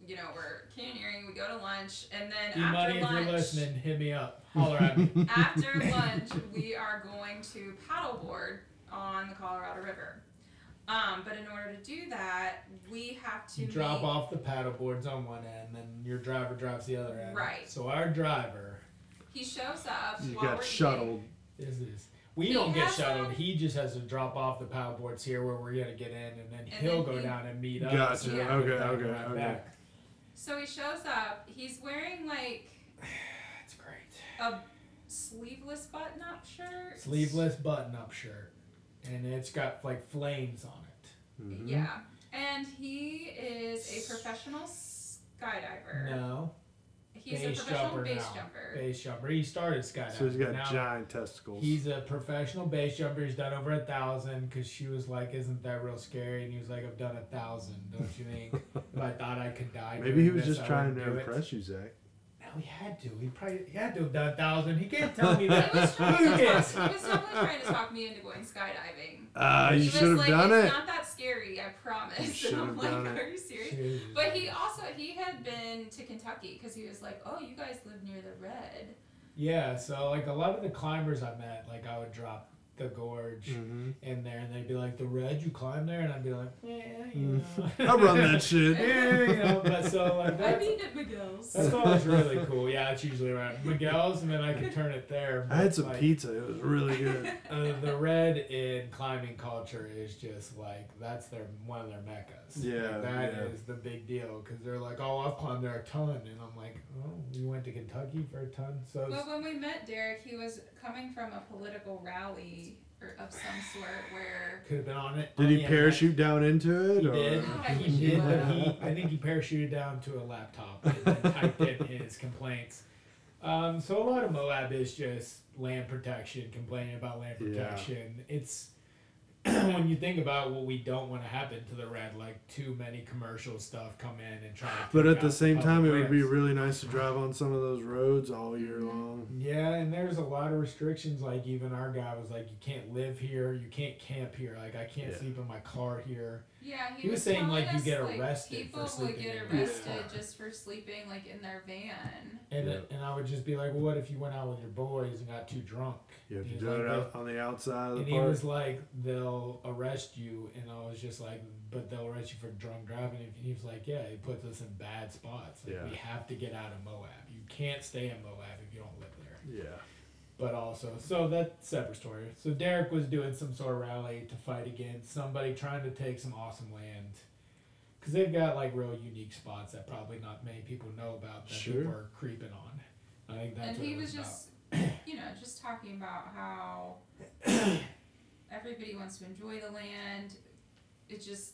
Speaker 3: you know, we're canyoneering. We go to lunch, and then
Speaker 2: D
Speaker 3: after
Speaker 2: money, if you're listening, hit me up. Holler at me. [LAUGHS]
Speaker 3: after lunch, we are going to paddleboard on the Colorado River. Um, but in order to do that, we have to
Speaker 2: You drop
Speaker 3: make-
Speaker 2: off the paddle boards on one end, then your driver drives the other end.
Speaker 3: Right.
Speaker 2: So our driver
Speaker 3: He shows up.
Speaker 1: You
Speaker 3: while
Speaker 1: got
Speaker 3: we're
Speaker 1: shuttled.
Speaker 2: is this. We
Speaker 3: He
Speaker 2: don't get shuttled.
Speaker 3: them.
Speaker 2: He just has to drop off the paddle boards here where we're gonna get in, and then
Speaker 3: And
Speaker 2: he'll
Speaker 3: then
Speaker 2: go
Speaker 3: he-
Speaker 2: down and meet us.
Speaker 1: Gotcha.
Speaker 3: Yeah.
Speaker 1: Okay, okay,
Speaker 2: ride
Speaker 1: okay.
Speaker 2: back.
Speaker 3: So he shows up. He's wearing like [SIGHS]
Speaker 2: That's great.
Speaker 3: a sleeveless button-up shirt.
Speaker 2: Sleeveless button-up shirt, and it's got like flames on it.
Speaker 1: Mhm.
Speaker 3: Yeah, and he is a professional skydiver.
Speaker 2: No,
Speaker 3: He's
Speaker 2: base
Speaker 3: a professional
Speaker 2: jumper
Speaker 3: base
Speaker 2: now.
Speaker 3: jumper.
Speaker 2: Base jumper. He started skydiving.
Speaker 1: So he's got
Speaker 2: now
Speaker 1: giant testicles.
Speaker 2: He's a professional base jumper. He's done over a thousand because she was like, "Isn't that real scary?" And he was like, "I've done a thousand. Don't you think? if [LAUGHS] I thought I could die,
Speaker 1: Maybe
Speaker 2: doing
Speaker 1: he was
Speaker 2: this,
Speaker 1: just
Speaker 2: I
Speaker 1: trying to
Speaker 2: do it."
Speaker 1: impress you, Zach.
Speaker 2: No, he had to. He probably he had to have done a thousand. He can't tell me
Speaker 3: He
Speaker 2: that. [LAUGHS]
Speaker 3: was, trying
Speaker 2: Who
Speaker 3: to he was definitely trying to talk me into going skydiving.
Speaker 1: Ah,
Speaker 3: he
Speaker 1: you
Speaker 3: was
Speaker 1: should have
Speaker 3: like,
Speaker 1: done
Speaker 3: it's
Speaker 1: it.
Speaker 3: not that scary, I promise.
Speaker 1: You [LAUGHS]
Speaker 3: and
Speaker 1: should
Speaker 3: I'm
Speaker 1: have
Speaker 3: like,
Speaker 1: done it.
Speaker 3: are you serious?
Speaker 2: Jeez.
Speaker 3: But he also he had been to Kentucky because he was like, oh, you guys live near the Red.
Speaker 2: Yeah, so like a lot of the climbers I met, like I would drop the gorge
Speaker 1: hmm
Speaker 2: in there, and they'd be like, "The red, you climb there," and I'd be like, "Yeah, you
Speaker 1: Mm.
Speaker 2: know." [LAUGHS]
Speaker 1: I run that shit. [LAUGHS]
Speaker 2: yeah, you know. But so like
Speaker 3: I
Speaker 2: that's,
Speaker 3: mean at Miguel's.
Speaker 2: that's always really cool. Yeah, it's usually around Miguel's, and then I can turn it there.
Speaker 1: I had some
Speaker 2: like,
Speaker 1: pizza. It was really good. [LAUGHS]
Speaker 2: Uh, the red in climbing culture is just like that's their one of their meccas.
Speaker 1: Yeah,
Speaker 2: Like, that is
Speaker 1: yeah.
Speaker 2: the big deal because they're like, oh, I've climbed there a ton, and I'm like, oh, you went to Kentucky for a ton, so it's-
Speaker 3: But when we met Derek, he was coming from a political rally or of some sort where
Speaker 2: could have been on it.
Speaker 1: Did
Speaker 2: on
Speaker 1: he
Speaker 2: the internet.
Speaker 1: parachute down into it?
Speaker 2: He
Speaker 1: or?
Speaker 2: did.
Speaker 3: God, I
Speaker 2: He
Speaker 3: he
Speaker 2: did, but he I think he parachuted down to a laptop and then typed in his complaints. Um, so a lot of Moab is just land protection, complaining about land
Speaker 1: Yeah.
Speaker 2: protection. It's [CLEARS THROAT] when you think about what we don't want to happen to the red, like too many commercial stuff come in and try to.
Speaker 1: But at the same time, it would be really nice to drive on some of those roads all year long.
Speaker 2: Yeah, and there's a lot of restrictions. Like even our guy was like, you can't live here, you can't camp here. Like I can't
Speaker 1: Yeah.
Speaker 2: sleep in my car here.
Speaker 3: Yeah, he,
Speaker 2: He was saying,
Speaker 3: telling
Speaker 2: like, you
Speaker 3: us,
Speaker 2: get
Speaker 3: like,
Speaker 2: arrested for
Speaker 3: people would
Speaker 2: sleeping
Speaker 3: get
Speaker 2: in your
Speaker 3: arrested
Speaker 2: car.
Speaker 3: just for sleeping like in their van.
Speaker 2: And
Speaker 1: Yeah.
Speaker 2: and I would just be like, well, what if you went out with your boys and got too drunk?
Speaker 1: You have to
Speaker 2: He's
Speaker 1: do
Speaker 2: like,
Speaker 1: it
Speaker 2: "They-
Speaker 1: out on the outside of the
Speaker 2: And
Speaker 1: the
Speaker 2: he
Speaker 1: park.
Speaker 2: was like, they'll arrest you, and I was just like, but they'll arrest you for drunk driving. And he was like, yeah, it puts us in bad spots. Like,
Speaker 1: Yeah.
Speaker 2: we have to get out of Moab. You can't stay in Moab if you don't live there.
Speaker 1: yeah.
Speaker 2: But also, so that's separate story. So Derek was doing some sort of rally to fight against somebody trying to take some awesome land. Because they've got like real unique spots that probably not many people know about that
Speaker 1: Sure.
Speaker 2: people are creeping on. I think that's
Speaker 3: and
Speaker 2: what
Speaker 3: he
Speaker 2: it
Speaker 3: was
Speaker 2: about.
Speaker 3: just, you know, just talking about how [COUGHS] everybody wants to enjoy the land. It just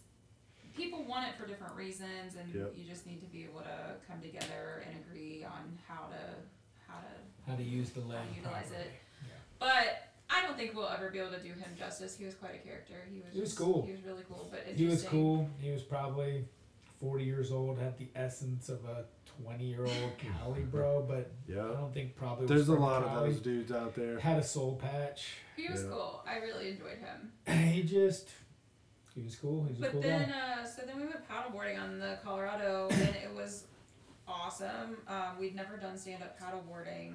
Speaker 3: people want it for different reasons, and
Speaker 1: Yep.
Speaker 3: you just need to be able to come together and agree on how to how to.
Speaker 2: How to use the land.
Speaker 3: utilize
Speaker 2: properly.
Speaker 3: it. But I don't think we'll ever be able to do him justice. He was quite a character. He was.
Speaker 2: He was
Speaker 3: just-
Speaker 2: cool.
Speaker 3: He was really cool, but
Speaker 2: He was
Speaker 3: interesting.
Speaker 2: cool. He was probably 40 years old, had the essence of a 20 year old [LAUGHS] Cali, bro, but I
Speaker 1: Yeah.
Speaker 2: don't think probably was
Speaker 1: There's a
Speaker 2: from
Speaker 1: lot of
Speaker 2: Cali.
Speaker 1: those dudes out there.
Speaker 2: Had a soul patch.
Speaker 3: He was
Speaker 1: Yeah.
Speaker 3: cool. I really enjoyed him. [CLEARS THROAT]
Speaker 2: he just, he was cool. He was a
Speaker 3: But
Speaker 2: cool
Speaker 3: then,
Speaker 2: guy.
Speaker 3: uh, so then we went paddleboarding on the Colorado, and it was awesome. Um, we'd never done stand up paddleboarding,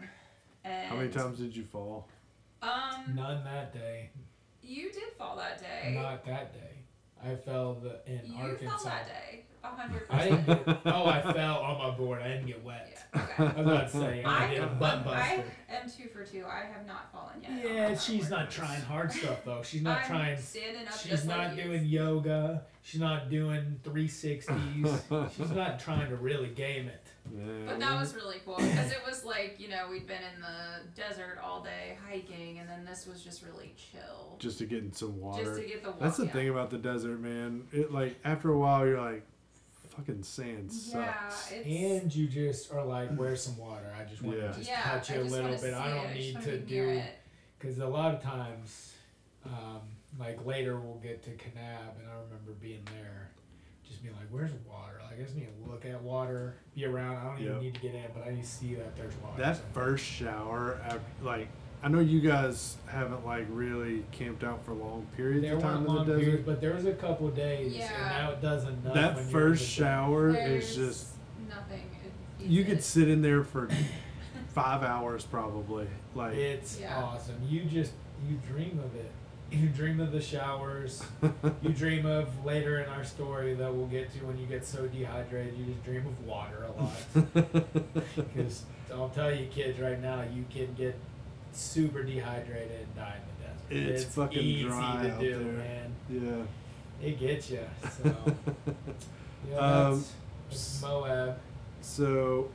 Speaker 3: and
Speaker 1: How many times did you fall?
Speaker 3: Um,
Speaker 2: None that day.
Speaker 3: you did fall that day.
Speaker 2: Not that day. I fell the, in
Speaker 3: you
Speaker 2: Arkansas.
Speaker 3: fell that day. A hundred
Speaker 2: I didn't
Speaker 3: percent.
Speaker 2: get, oh, I fell on my board. I didn't get wet.
Speaker 3: Yeah. Okay. [LAUGHS]
Speaker 2: I was about to say, I,
Speaker 3: I,
Speaker 2: did a butt
Speaker 3: I
Speaker 2: buster.
Speaker 3: am two for two. I have not fallen yet.
Speaker 2: Yeah, she's not
Speaker 3: paddleboard.
Speaker 2: trying hard stuff though. She's not
Speaker 3: I'm
Speaker 2: trying
Speaker 3: standing up
Speaker 2: She's
Speaker 3: just
Speaker 2: not
Speaker 3: like
Speaker 2: doing
Speaker 3: is.
Speaker 2: yoga. She's not doing 360s. [LAUGHS] She's not trying to really game it.
Speaker 3: But that was really cool because it was like you know we'd been in the desert all day hiking, and then this was just really chill,
Speaker 1: just to get in some water.
Speaker 3: just to get the water.
Speaker 1: That's the thing about the desert, man. It like after a while you're like, fucking sand
Speaker 3: Yeah,
Speaker 1: sucks.
Speaker 3: it's
Speaker 2: And you just are like, where's some water? I just want
Speaker 1: Yeah.
Speaker 2: to just
Speaker 3: yeah.
Speaker 2: touch
Speaker 3: I
Speaker 2: it a little bit. I don't
Speaker 3: it.
Speaker 2: Need
Speaker 3: wanna
Speaker 2: to
Speaker 3: be near
Speaker 2: do
Speaker 3: it.
Speaker 2: because a lot of times, um, like later we'll get to Kanab, and I remember being there, just being like, "Where's water? Like, I just need to look at water, be around. I don't even
Speaker 1: Yep.
Speaker 2: need to get in, but I need to see that there's water."
Speaker 1: That
Speaker 2: somewhere."
Speaker 1: first shower, after, like I know you guys haven't like really camped out for long periods
Speaker 2: There
Speaker 1: of time
Speaker 2: weren't
Speaker 1: in
Speaker 2: long
Speaker 1: the desert.
Speaker 2: periods, but there was a couple of days,
Speaker 3: Yeah.
Speaker 2: and now it does enough.
Speaker 1: that
Speaker 2: when you're in
Speaker 1: first
Speaker 2: the
Speaker 1: shower
Speaker 3: There's
Speaker 1: is just
Speaker 3: nothing. It beats
Speaker 1: you
Speaker 3: it.
Speaker 1: could sit in there for [LAUGHS] five hours probably. Like
Speaker 2: It's
Speaker 3: Yeah.
Speaker 2: awesome. You just you dream of it, you dream of the showers. you [LAUGHS] dream of later in our story that we'll get to when you get so dehydrated, you just dream of water a lot. [LAUGHS] Because I'll tell you, kids, right now, you can get super dehydrated and die in the desert.
Speaker 1: It's fucking
Speaker 2: easy
Speaker 1: dry
Speaker 2: to
Speaker 1: out
Speaker 2: do,
Speaker 1: there.
Speaker 2: man.
Speaker 1: yeah.
Speaker 2: It gets you. So, [LAUGHS] yeah,
Speaker 1: Um,
Speaker 2: that's, that's Moab.
Speaker 1: So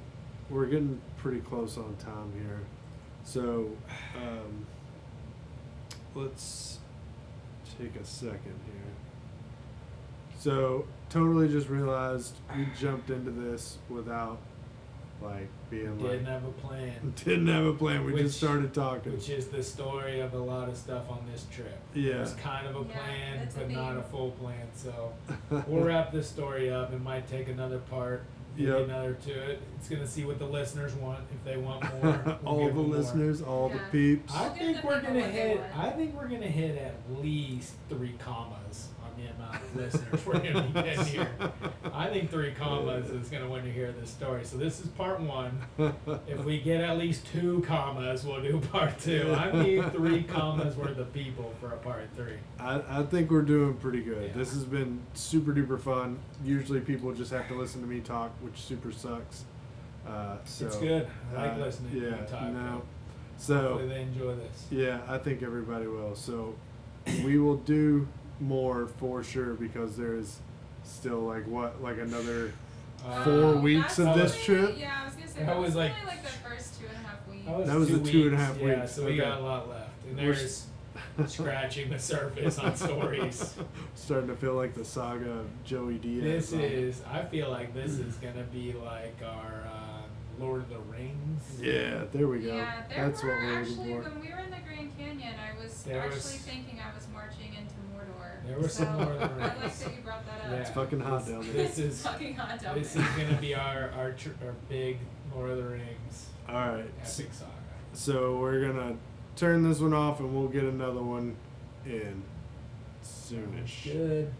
Speaker 1: we're getting pretty close on time here. So um, let's take a second here. So totally just realized we jumped into this without like being like Didn't
Speaker 2: have a plan. [LAUGHS]
Speaker 1: didn't have a plan. We
Speaker 2: Which-
Speaker 1: just started talking.
Speaker 2: Which is the story of a lot of stuff on this trip.
Speaker 1: Yeah.
Speaker 2: There's kind of a
Speaker 3: Yeah,
Speaker 2: plan,
Speaker 3: it's a
Speaker 2: but not a full plan. So [LAUGHS] we'll wrap this story up. It might take another part, maybe
Speaker 1: Yep.
Speaker 2: another to it. It's gonna see what the listeners want. If they want more, we'll [LAUGHS]
Speaker 1: all
Speaker 2: give
Speaker 1: the
Speaker 2: them more.
Speaker 1: listeners, all
Speaker 3: Yeah.
Speaker 1: the peeps.
Speaker 2: I
Speaker 3: We'll give
Speaker 2: think
Speaker 3: the
Speaker 2: we're
Speaker 3: people
Speaker 2: gonna
Speaker 3: what they
Speaker 2: hit.
Speaker 3: want.
Speaker 2: I think we're gonna hit at least three commas amount of listeners we're gonna be getting here. I think three commas is win to hear this story. So this is part one. If we get at least two commas, we'll do part two. I need three commas worth of people for a part three.
Speaker 1: I, I think we're doing pretty good.
Speaker 2: Yeah.
Speaker 1: This has been super duper fun. Usually people just have to listen to me talk, which super sucks. Uh, so
Speaker 2: it's good. I like
Speaker 1: uh,
Speaker 2: listening
Speaker 1: yeah,
Speaker 2: to you talk.
Speaker 1: no.
Speaker 2: Hopefully
Speaker 1: So
Speaker 2: they enjoy this.
Speaker 1: yeah, I think everybody will. So we will do more for sure because there is still like what like another
Speaker 2: Uh,
Speaker 1: Four weeks
Speaker 2: of this
Speaker 3: only-
Speaker 1: trip?
Speaker 3: Yeah, I was gonna say
Speaker 2: That
Speaker 3: that,
Speaker 2: was
Speaker 3: was
Speaker 2: like-
Speaker 3: only like the first two and a half weeks.
Speaker 2: That was,
Speaker 1: That was
Speaker 2: two
Speaker 1: the two and a
Speaker 2: weeks,
Speaker 1: half
Speaker 2: Yeah,
Speaker 1: weeks,
Speaker 2: so we
Speaker 1: okay.
Speaker 2: got a lot left. And
Speaker 1: We're
Speaker 2: there's scratching the surface on [LAUGHS] stories.
Speaker 1: Starting to feel like the saga of Joey Diaz.
Speaker 2: This is. I feel like this is gonna be like our uh, Lord of the Rings.
Speaker 1: Yeah, there we go.
Speaker 3: Yeah, there
Speaker 1: That's
Speaker 3: were
Speaker 1: what we're
Speaker 3: actually when we were in the Grand Canyon, I was
Speaker 2: There
Speaker 3: actually
Speaker 2: was-
Speaker 3: thinking I was marching into Mordor.
Speaker 2: There were
Speaker 3: so
Speaker 2: some Lord of the
Speaker 3: I like
Speaker 2: Rings.
Speaker 3: that you brought that up.
Speaker 2: Yeah.
Speaker 1: It's fucking hot down there.
Speaker 2: This is
Speaker 3: fucking hot down there.
Speaker 2: this
Speaker 3: there.
Speaker 2: is gonna be our our, tr- our big Lord of the Rings
Speaker 1: All right.
Speaker 2: epic saga.
Speaker 1: So we're gonna turn this one off and we'll get another one in soonish.
Speaker 2: Good.